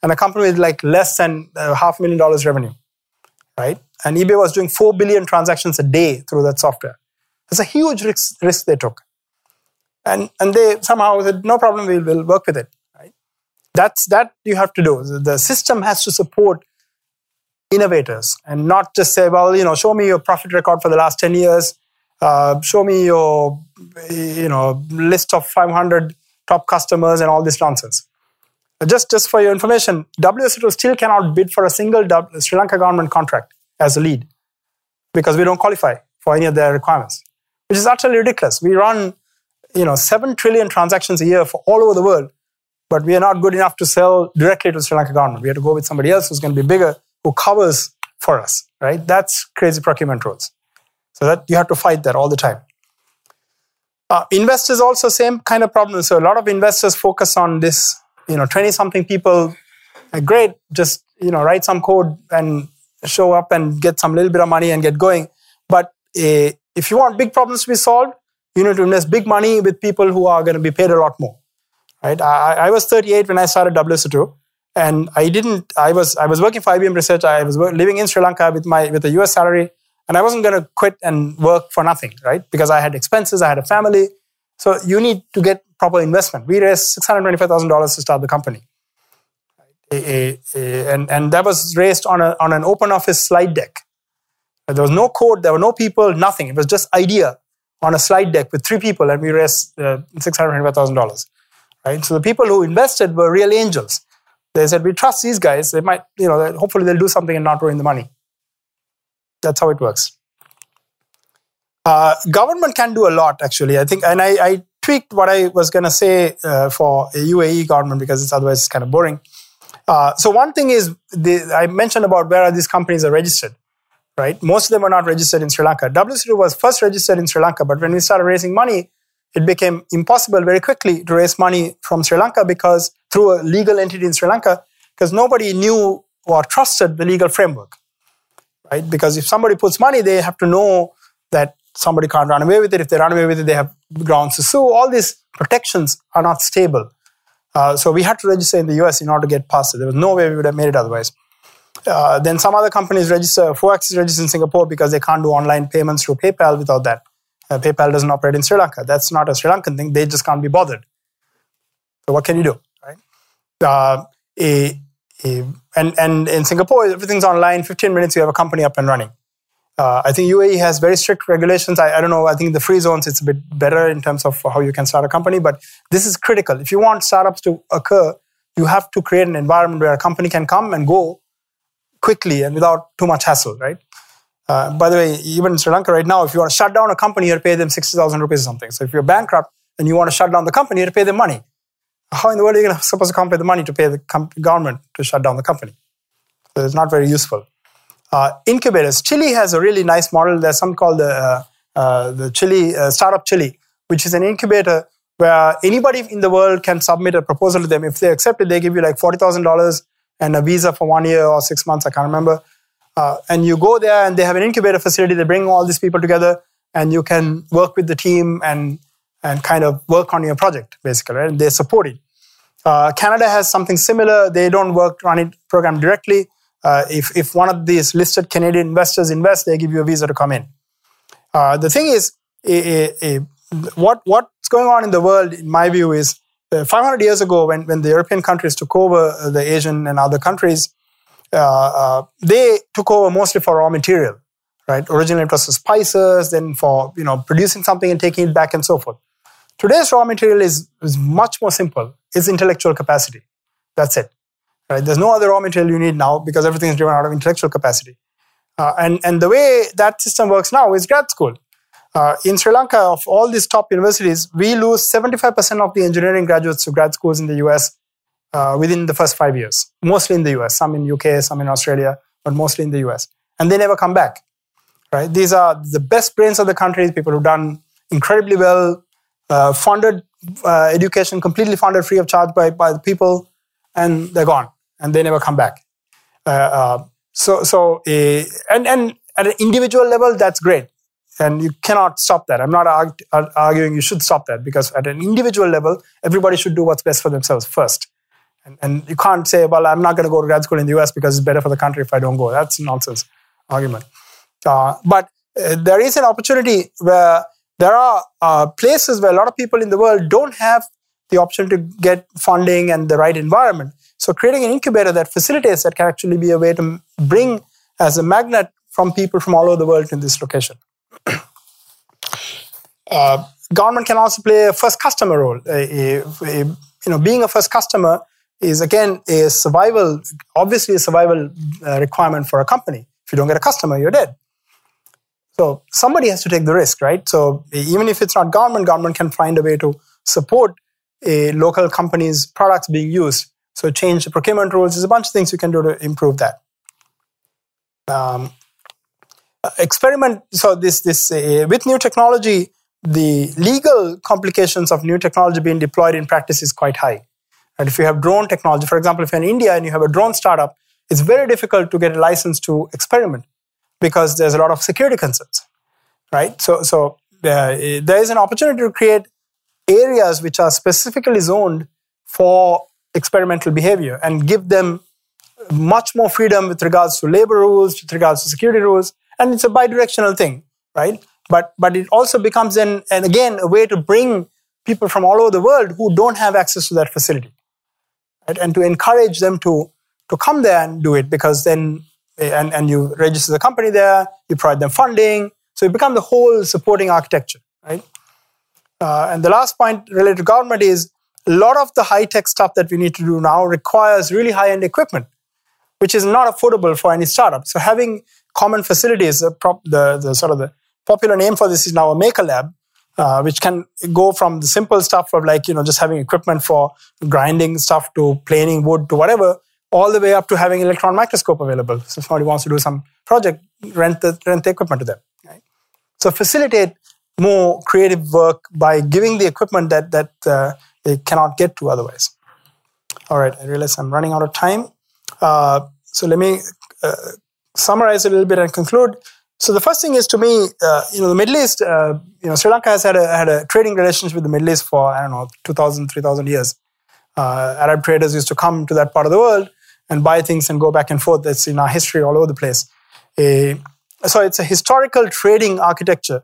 and a company with like less than uh, half a million dollars revenue, right? And eBay was doing 4 billion transactions a day through that software. It's a huge risk, risk they took. And, and they somehow said, no problem, we'll, we'll work with it. Right? That's that you have to do. The system has to support innovators and not just say, well, you know, show me your profit record for the last 10 years, uh, show me your, you know, list of 500 top customers and all this nonsense. Just, just for your information, WSO2 still cannot bid for a single Sri Lanka government contract as a lead because we don't qualify for any of their requirements, which is utterly ridiculous. We run, you know, 7 trillion transactions a year for all over the world, but we are not good enough to sell directly to Sri Lanka government. We have to go with somebody else who's going to be bigger who covers for us, right? That's crazy procurement rules. So that you have to fight that all the time. Uh, investors also same kind of problem. So a lot of investors focus on this, you know, 20 something people, uh, great, just, you know, write some code and show up and get some little bit of money and get going. But uh, if you want big problems to be solved, you need to invest big money with people who are going to be paid a lot more, right? I, I was 38 when I started WSO2 and I didn't. I was I was working for IBM Research. I was living in Sri Lanka with my with a US salary, and I wasn't going to quit and work for nothing, right? Because I had expenses, I had a family. So you need to get proper investment. We raised six hundred twenty five thousand dollars to start the company, eh, eh, eh, and and that was raised on a on an open office slide deck. There was no code, there were no people, nothing. It was just idea on a slide deck with three people, and we raised uh, six hundred twenty five thousand dollars. Right. So the people who invested were real angels they said, we trust these guys. They might, you know, hopefully they'll do something and not ruin the money. That's how it works. Uh, government can do a lot, actually. I think, and I, I tweaked what I was going to say uh, for a UAE government because it's otherwise it's kind of boring. Uh, so one thing is, the, I mentioned about where are these companies are registered, right? Most of them are not registered in Sri Lanka. WSO2 was first registered in Sri Lanka, but when we started raising money, it became impossible very quickly to raise money from Sri Lanka because through a legal entity in Sri Lanka, because nobody knew or trusted the legal framework, right? Because if somebody puts money, they have to know that somebody can't run away with it. If they run away with it, they have grounds to sue. All these protections are not stable. Uh, so we had to register in the US in order to get past it. There was no way we would have made it otherwise. Uh, then some other companies register, Forex is registered in Singapore because they can't do online payments through PayPal without that. Uh, PayPal doesn't operate in Sri Lanka. That's not a Sri Lankan thing. They just can't be bothered. So what can you do? Uh, a, a, and, and in Singapore, everything's online. 15 minutes, you have a company up and running. Uh, I think UAE has very strict regulations. I, I, don't know. I think the free zones, it's a bit better in terms of how you can start a company. But this is critical. If you want startups to occur, you have to create an environment where a company can come and go quickly and without too much hassle, right? Uh, by the way, even in Sri Lanka right now, if you want to shut down a company, you have to pay them 60,000 rupees or something. So if you're bankrupt and you want to shut down the company, you have to pay them money. How in the world are you going to supposed to come pay the money to pay the government to shut down the company? So it's not very useful. Uh, incubators. Chile has a really nice model. There's something called the, uh, uh the Chile uh, Startup Chile, which is an incubator where anybody in the world can submit a proposal to them. If they accept it, they give you like $40,000 and a visa for one year or six months, I can't remember. Uh, and you go there and they have an incubator facility. They bring all these people together and you can work with the team and, and kind of work on your project, basically, right? And they support it. Uh, Canada has something similar. They don't work on it program directly. Uh, if, if one of these listed Canadian investors invest, they give you a visa to come in. Uh, the thing is, a, a, a, what, what's going on in the world, in my view, is uh, 500 years ago, when, when the European countries took over uh, the Asian and other countries, uh, they took over mostly for raw material, right? Originally, it was for spices, then for you know producing something and taking it back and so forth. Today's raw material is, is much more simple. It's intellectual capacity. That's it. Right? There's no other raw material you need now because everything is driven out of intellectual capacity. Uh, and, and the way that system works now is grad school. Uh, in Sri Lanka, of all these top universities, we lose 75% of the engineering graduates to grad schools in the US uh, within the first five years, mostly in the US, some in UK, some in Australia, but mostly in the US. And they never come back. Right? These are the best brains of the country, people who've done incredibly well, funded uh, education, completely funded free of charge by, by the people, and they're gone, and they never come back. Uh, uh, so, so and, and at an individual level, that's great and you cannot stop that. I'm not arguing you should stop that because at an individual level, everybody should do what's best for themselves first. And, and you can't say, well, I'm not going to go to grad school in the US because it's better for the country if I don't go. That's nonsense argument. Uh, but uh, there is an opportunity where there are uh, places where a lot of people in the world don't have the option to get funding and the right environment. So creating an incubator that facilitates that can actually be a way to bring as a magnet from people from all over the world in this location. uh, government can also play a first customer role. A, a, a, you know, being a first customer is again a survival, obviously a survival uh, requirement for a company. If you don't get a customer, you're dead. So somebody has to take the risk, right? So even if it's not government, government can find a way to support a local company's products being used. So change the procurement rules. There's a bunch of things you can do to improve that. Um, experiment. So this this uh, with new technology, the legal complications of new technology being deployed in practice is quite high. And if you have drone technology, for example, if you're in India and you have a drone startup, it's very difficult to get a license to experiment because there's a lot of security concerns, right? So, so uh, there is an opportunity to create areas which are specifically zoned for experimental behavior and give them much more freedom with regards to labor rules, with regards to security rules, and it's a bi-directional thing, right? But but it also becomes an and again a way to bring people from all over the world who don't have access to that facility, right? And to encourage them to to come there and do it because then and and you register the company there, you provide them funding, so it becomes the whole supporting architecture, right? Uh, and the last point related to government is a lot of the high tech stuff that we need to do now requires really high end equipment, which is not affordable for any startup. So having common facilities. The, prop, the, the sort of the popular name for this is now a maker lab, uh, which can go from the simple stuff of like you know just having equipment for grinding stuff to planing wood to whatever, all the way up to having electron microscope available. So if somebody wants to do some project, rent the rent the equipment to them. Right? So facilitate more creative work by giving the equipment that that uh, they cannot get to otherwise. All right, I realize I'm running out of time. Uh, so let me uh, summarize a little bit and conclude. So the first thing is to me, uh, you know, the Middle East, uh, you know, Sri Lanka has had a, had a trading relationship with the Middle East for, I don't know, 2,000, 3,000 years. Uh, Arab traders used to come to that part of the world and buy things and go back and forth. That's in our history all over the place. so it's a historical trading architecture.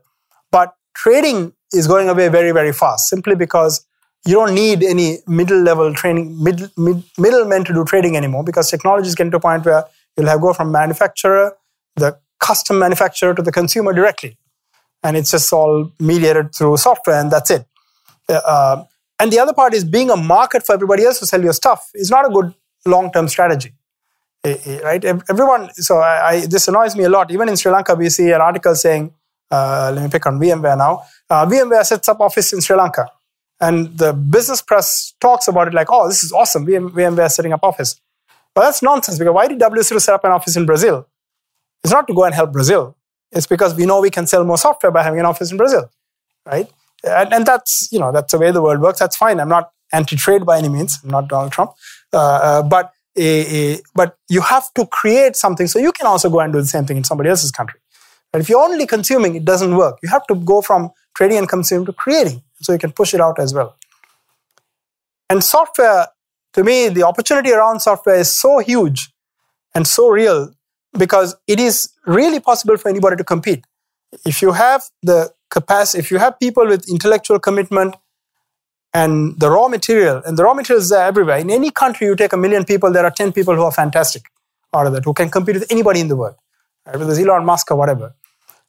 But trading is going away very, very fast simply because you don't need any middle level training, mid, mid, middlemen to do trading anymore because technology is getting to a point where You'll have go from manufacturer, the custom manufacturer to the consumer directly. And it's just all mediated through software and that's it. Uh, and the other part is being a market for everybody else to sell your stuff is not a good long-term strategy. Eh, eh, right? Everyone, so I, I, this annoys me a lot. Even in Sri Lanka, we see an article saying, uh, let me pick on VMware now. Uh, VMware sets up office in Sri Lanka. And the business press talks about it like, oh, this is awesome. VMware setting up office. But that's nonsense because why did WSO set up an office in Brazil? It's not to go and help Brazil. It's because we know we can sell more software by having an office in Brazil, right? And, and that's, you know, that's the way the world works. That's fine. I'm not anti-trade by any means. Not Donald Trump. Uh, uh, but, a, a, but you have to create something so you can also go and do the same thing in somebody else's country. But if you're only consuming, it doesn't work. You have to go from trading and consuming to creating so you can push it out as well. And software, to me, the opportunity around software is so huge and so real because it is really possible for anybody to compete. If you have the capacity, if you have people with intellectual commitment and the raw material, and the raw material is there everywhere. In any country, you take a million people, there are 10 people who are fantastic out of that, who can compete with anybody in the world, right? whether it's Elon Musk or whatever.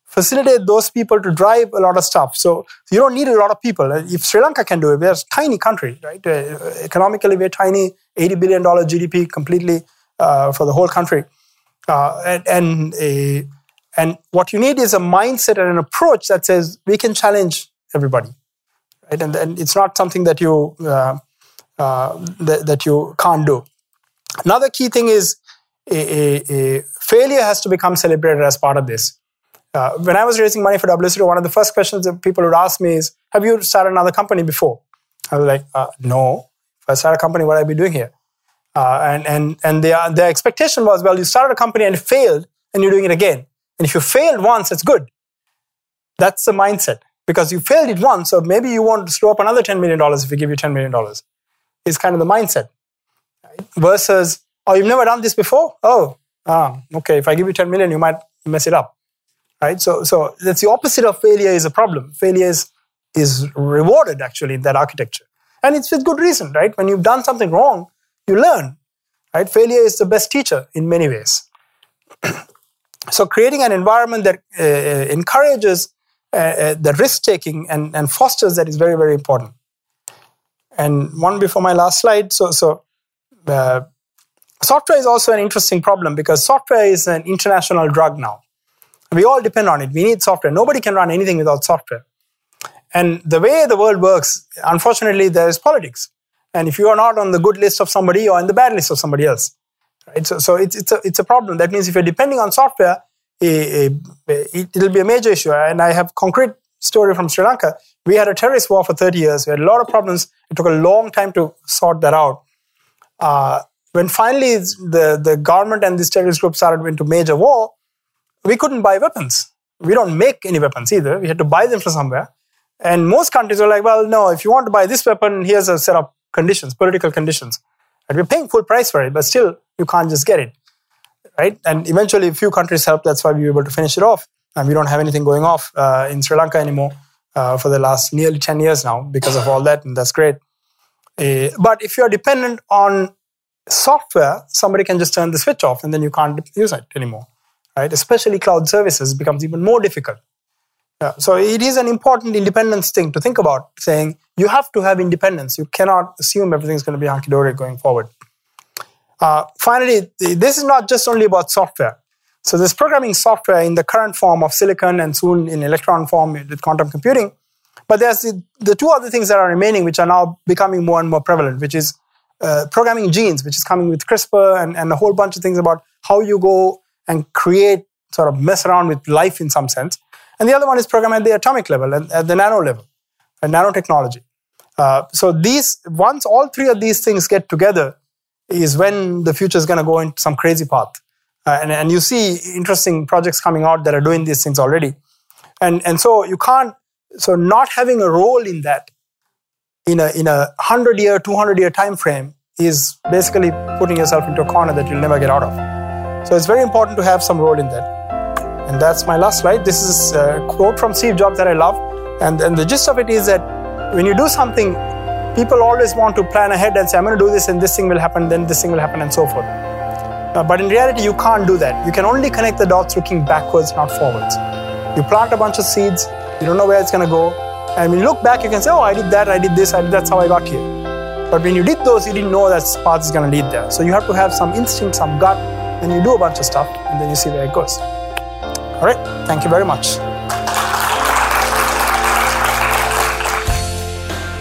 Facilitate those people to drive a lot of stuff. So you don't need a lot of people. If Sri Lanka can do it, we're a tiny country, right? Uh, economically, we're tiny, $80 billion GDP completely uh, for the whole country. Uh, and and, a, and what you need is a mindset and an approach that says we can challenge everybody, right? And, it's not something that you uh, uh, that, that you can't do. Another key thing is a, a, a, failure has to become celebrated as part of this. Uh, when I was raising money for WSO2, one of the first questions that people would ask me is, "Have you started another company before?" I was like, uh, "No. If I start a company, what would I be doing here?" Uh, and and and their their expectation was, well, you started a company and failed, and you're doing it again. And if you failed once, that's good. That's the mindset because you failed it once, so maybe you want to screw up another ten million dollars if we give you ten million dollars. Is kind of the mindset. Versus, oh, you've never done this before. Oh, ah, okay. If I give you ten million, you might mess it up. Right. So so that's the opposite of failure is a problem. Failure is is rewarded actually in that architecture, and it's with good reason, right? When you've done something wrong, you learn. Right? Failure is the best teacher in many ways. so creating an environment that uh, uh encourages uh, uh, the risk taking and, and fosters that is very, very important. And one before my last slide. So, so uh, software is also an interesting problem because software is an international drug now. We all depend on it. We need software. Nobody can run anything without software. And the way the world works, unfortunately, there is politics. And if you are not on the good list of somebody, or in the bad list of somebody else. Right? So, so it's, it's, a, it's a problem. That means if you're depending on software, it, will be a major issue. And I have concrete story from Sri Lanka. We had a terrorist war for 30 years. We had a lot of problems. It took a long time to sort that out. Uh, when finally the, the government and this terrorist group started into major war, we couldn't buy weapons. We don't make any weapons either. We had to buy them from somewhere. And most countries were like, well, no, if you want to buy this weapon, here's a set of conditions, political conditions. And we're paying full price for it, but still you can't just get it. Right? And eventually a few countries helped. That's why we were able to finish it off. And we don't have anything going off uh, in Sri Lanka anymore uh, for the last nearly 10 years now because of all that. And that's great. Uh, but if you're dependent on software, somebody can just turn the switch off and then you can't use it anymore. Right? Especially cloud services becomes even more difficult. Yeah. So it is an important independence thing to think about, saying you have to have independence. You cannot assume everything's going to be hunky dory going forward. Uh, finally, this is not just only about software. So this programming software in the current form of silicon and soon in electron form with quantum computing. But there's the, the two other things that are remaining, which are now becoming more and more prevalent, which is uh, programming genes, which is coming with CRISPR and, and a whole bunch of things about how you go and create, sort of mess around with life in some sense. And the other one is program at the atomic level and at the nano level, and nanotechnology. Uh, so these, once all three of these things get together, is when the future is going to go into some crazy path. Uh, and, and you see interesting projects coming out that are doing these things already. And, and so you can't, so not having a role in that in a, in a 100 year, 200 year time frame is basically putting yourself into a corner that you'll never get out of. So it's very important to have some role in that. And that's my last slide. This is a quote from Steve Jobs that I love. And, and the gist of it is that when you do something, people always want to plan ahead and say, I'm going to do this and this thing will happen, then this thing will happen, and so forth. Uh, but in reality, you can't do that. You can only connect the dots looking backwards, not forwards. You plant a bunch of seeds, you don't know where it's going to go. And when you look back, you can say, oh, I did that, I did this, I did, that's how I got here. But when you did those, you didn't know that path is going to lead there. So you have to have some instinct, some gut, and you do a bunch of stuff, and then you see where it goes. All right, thank you very much.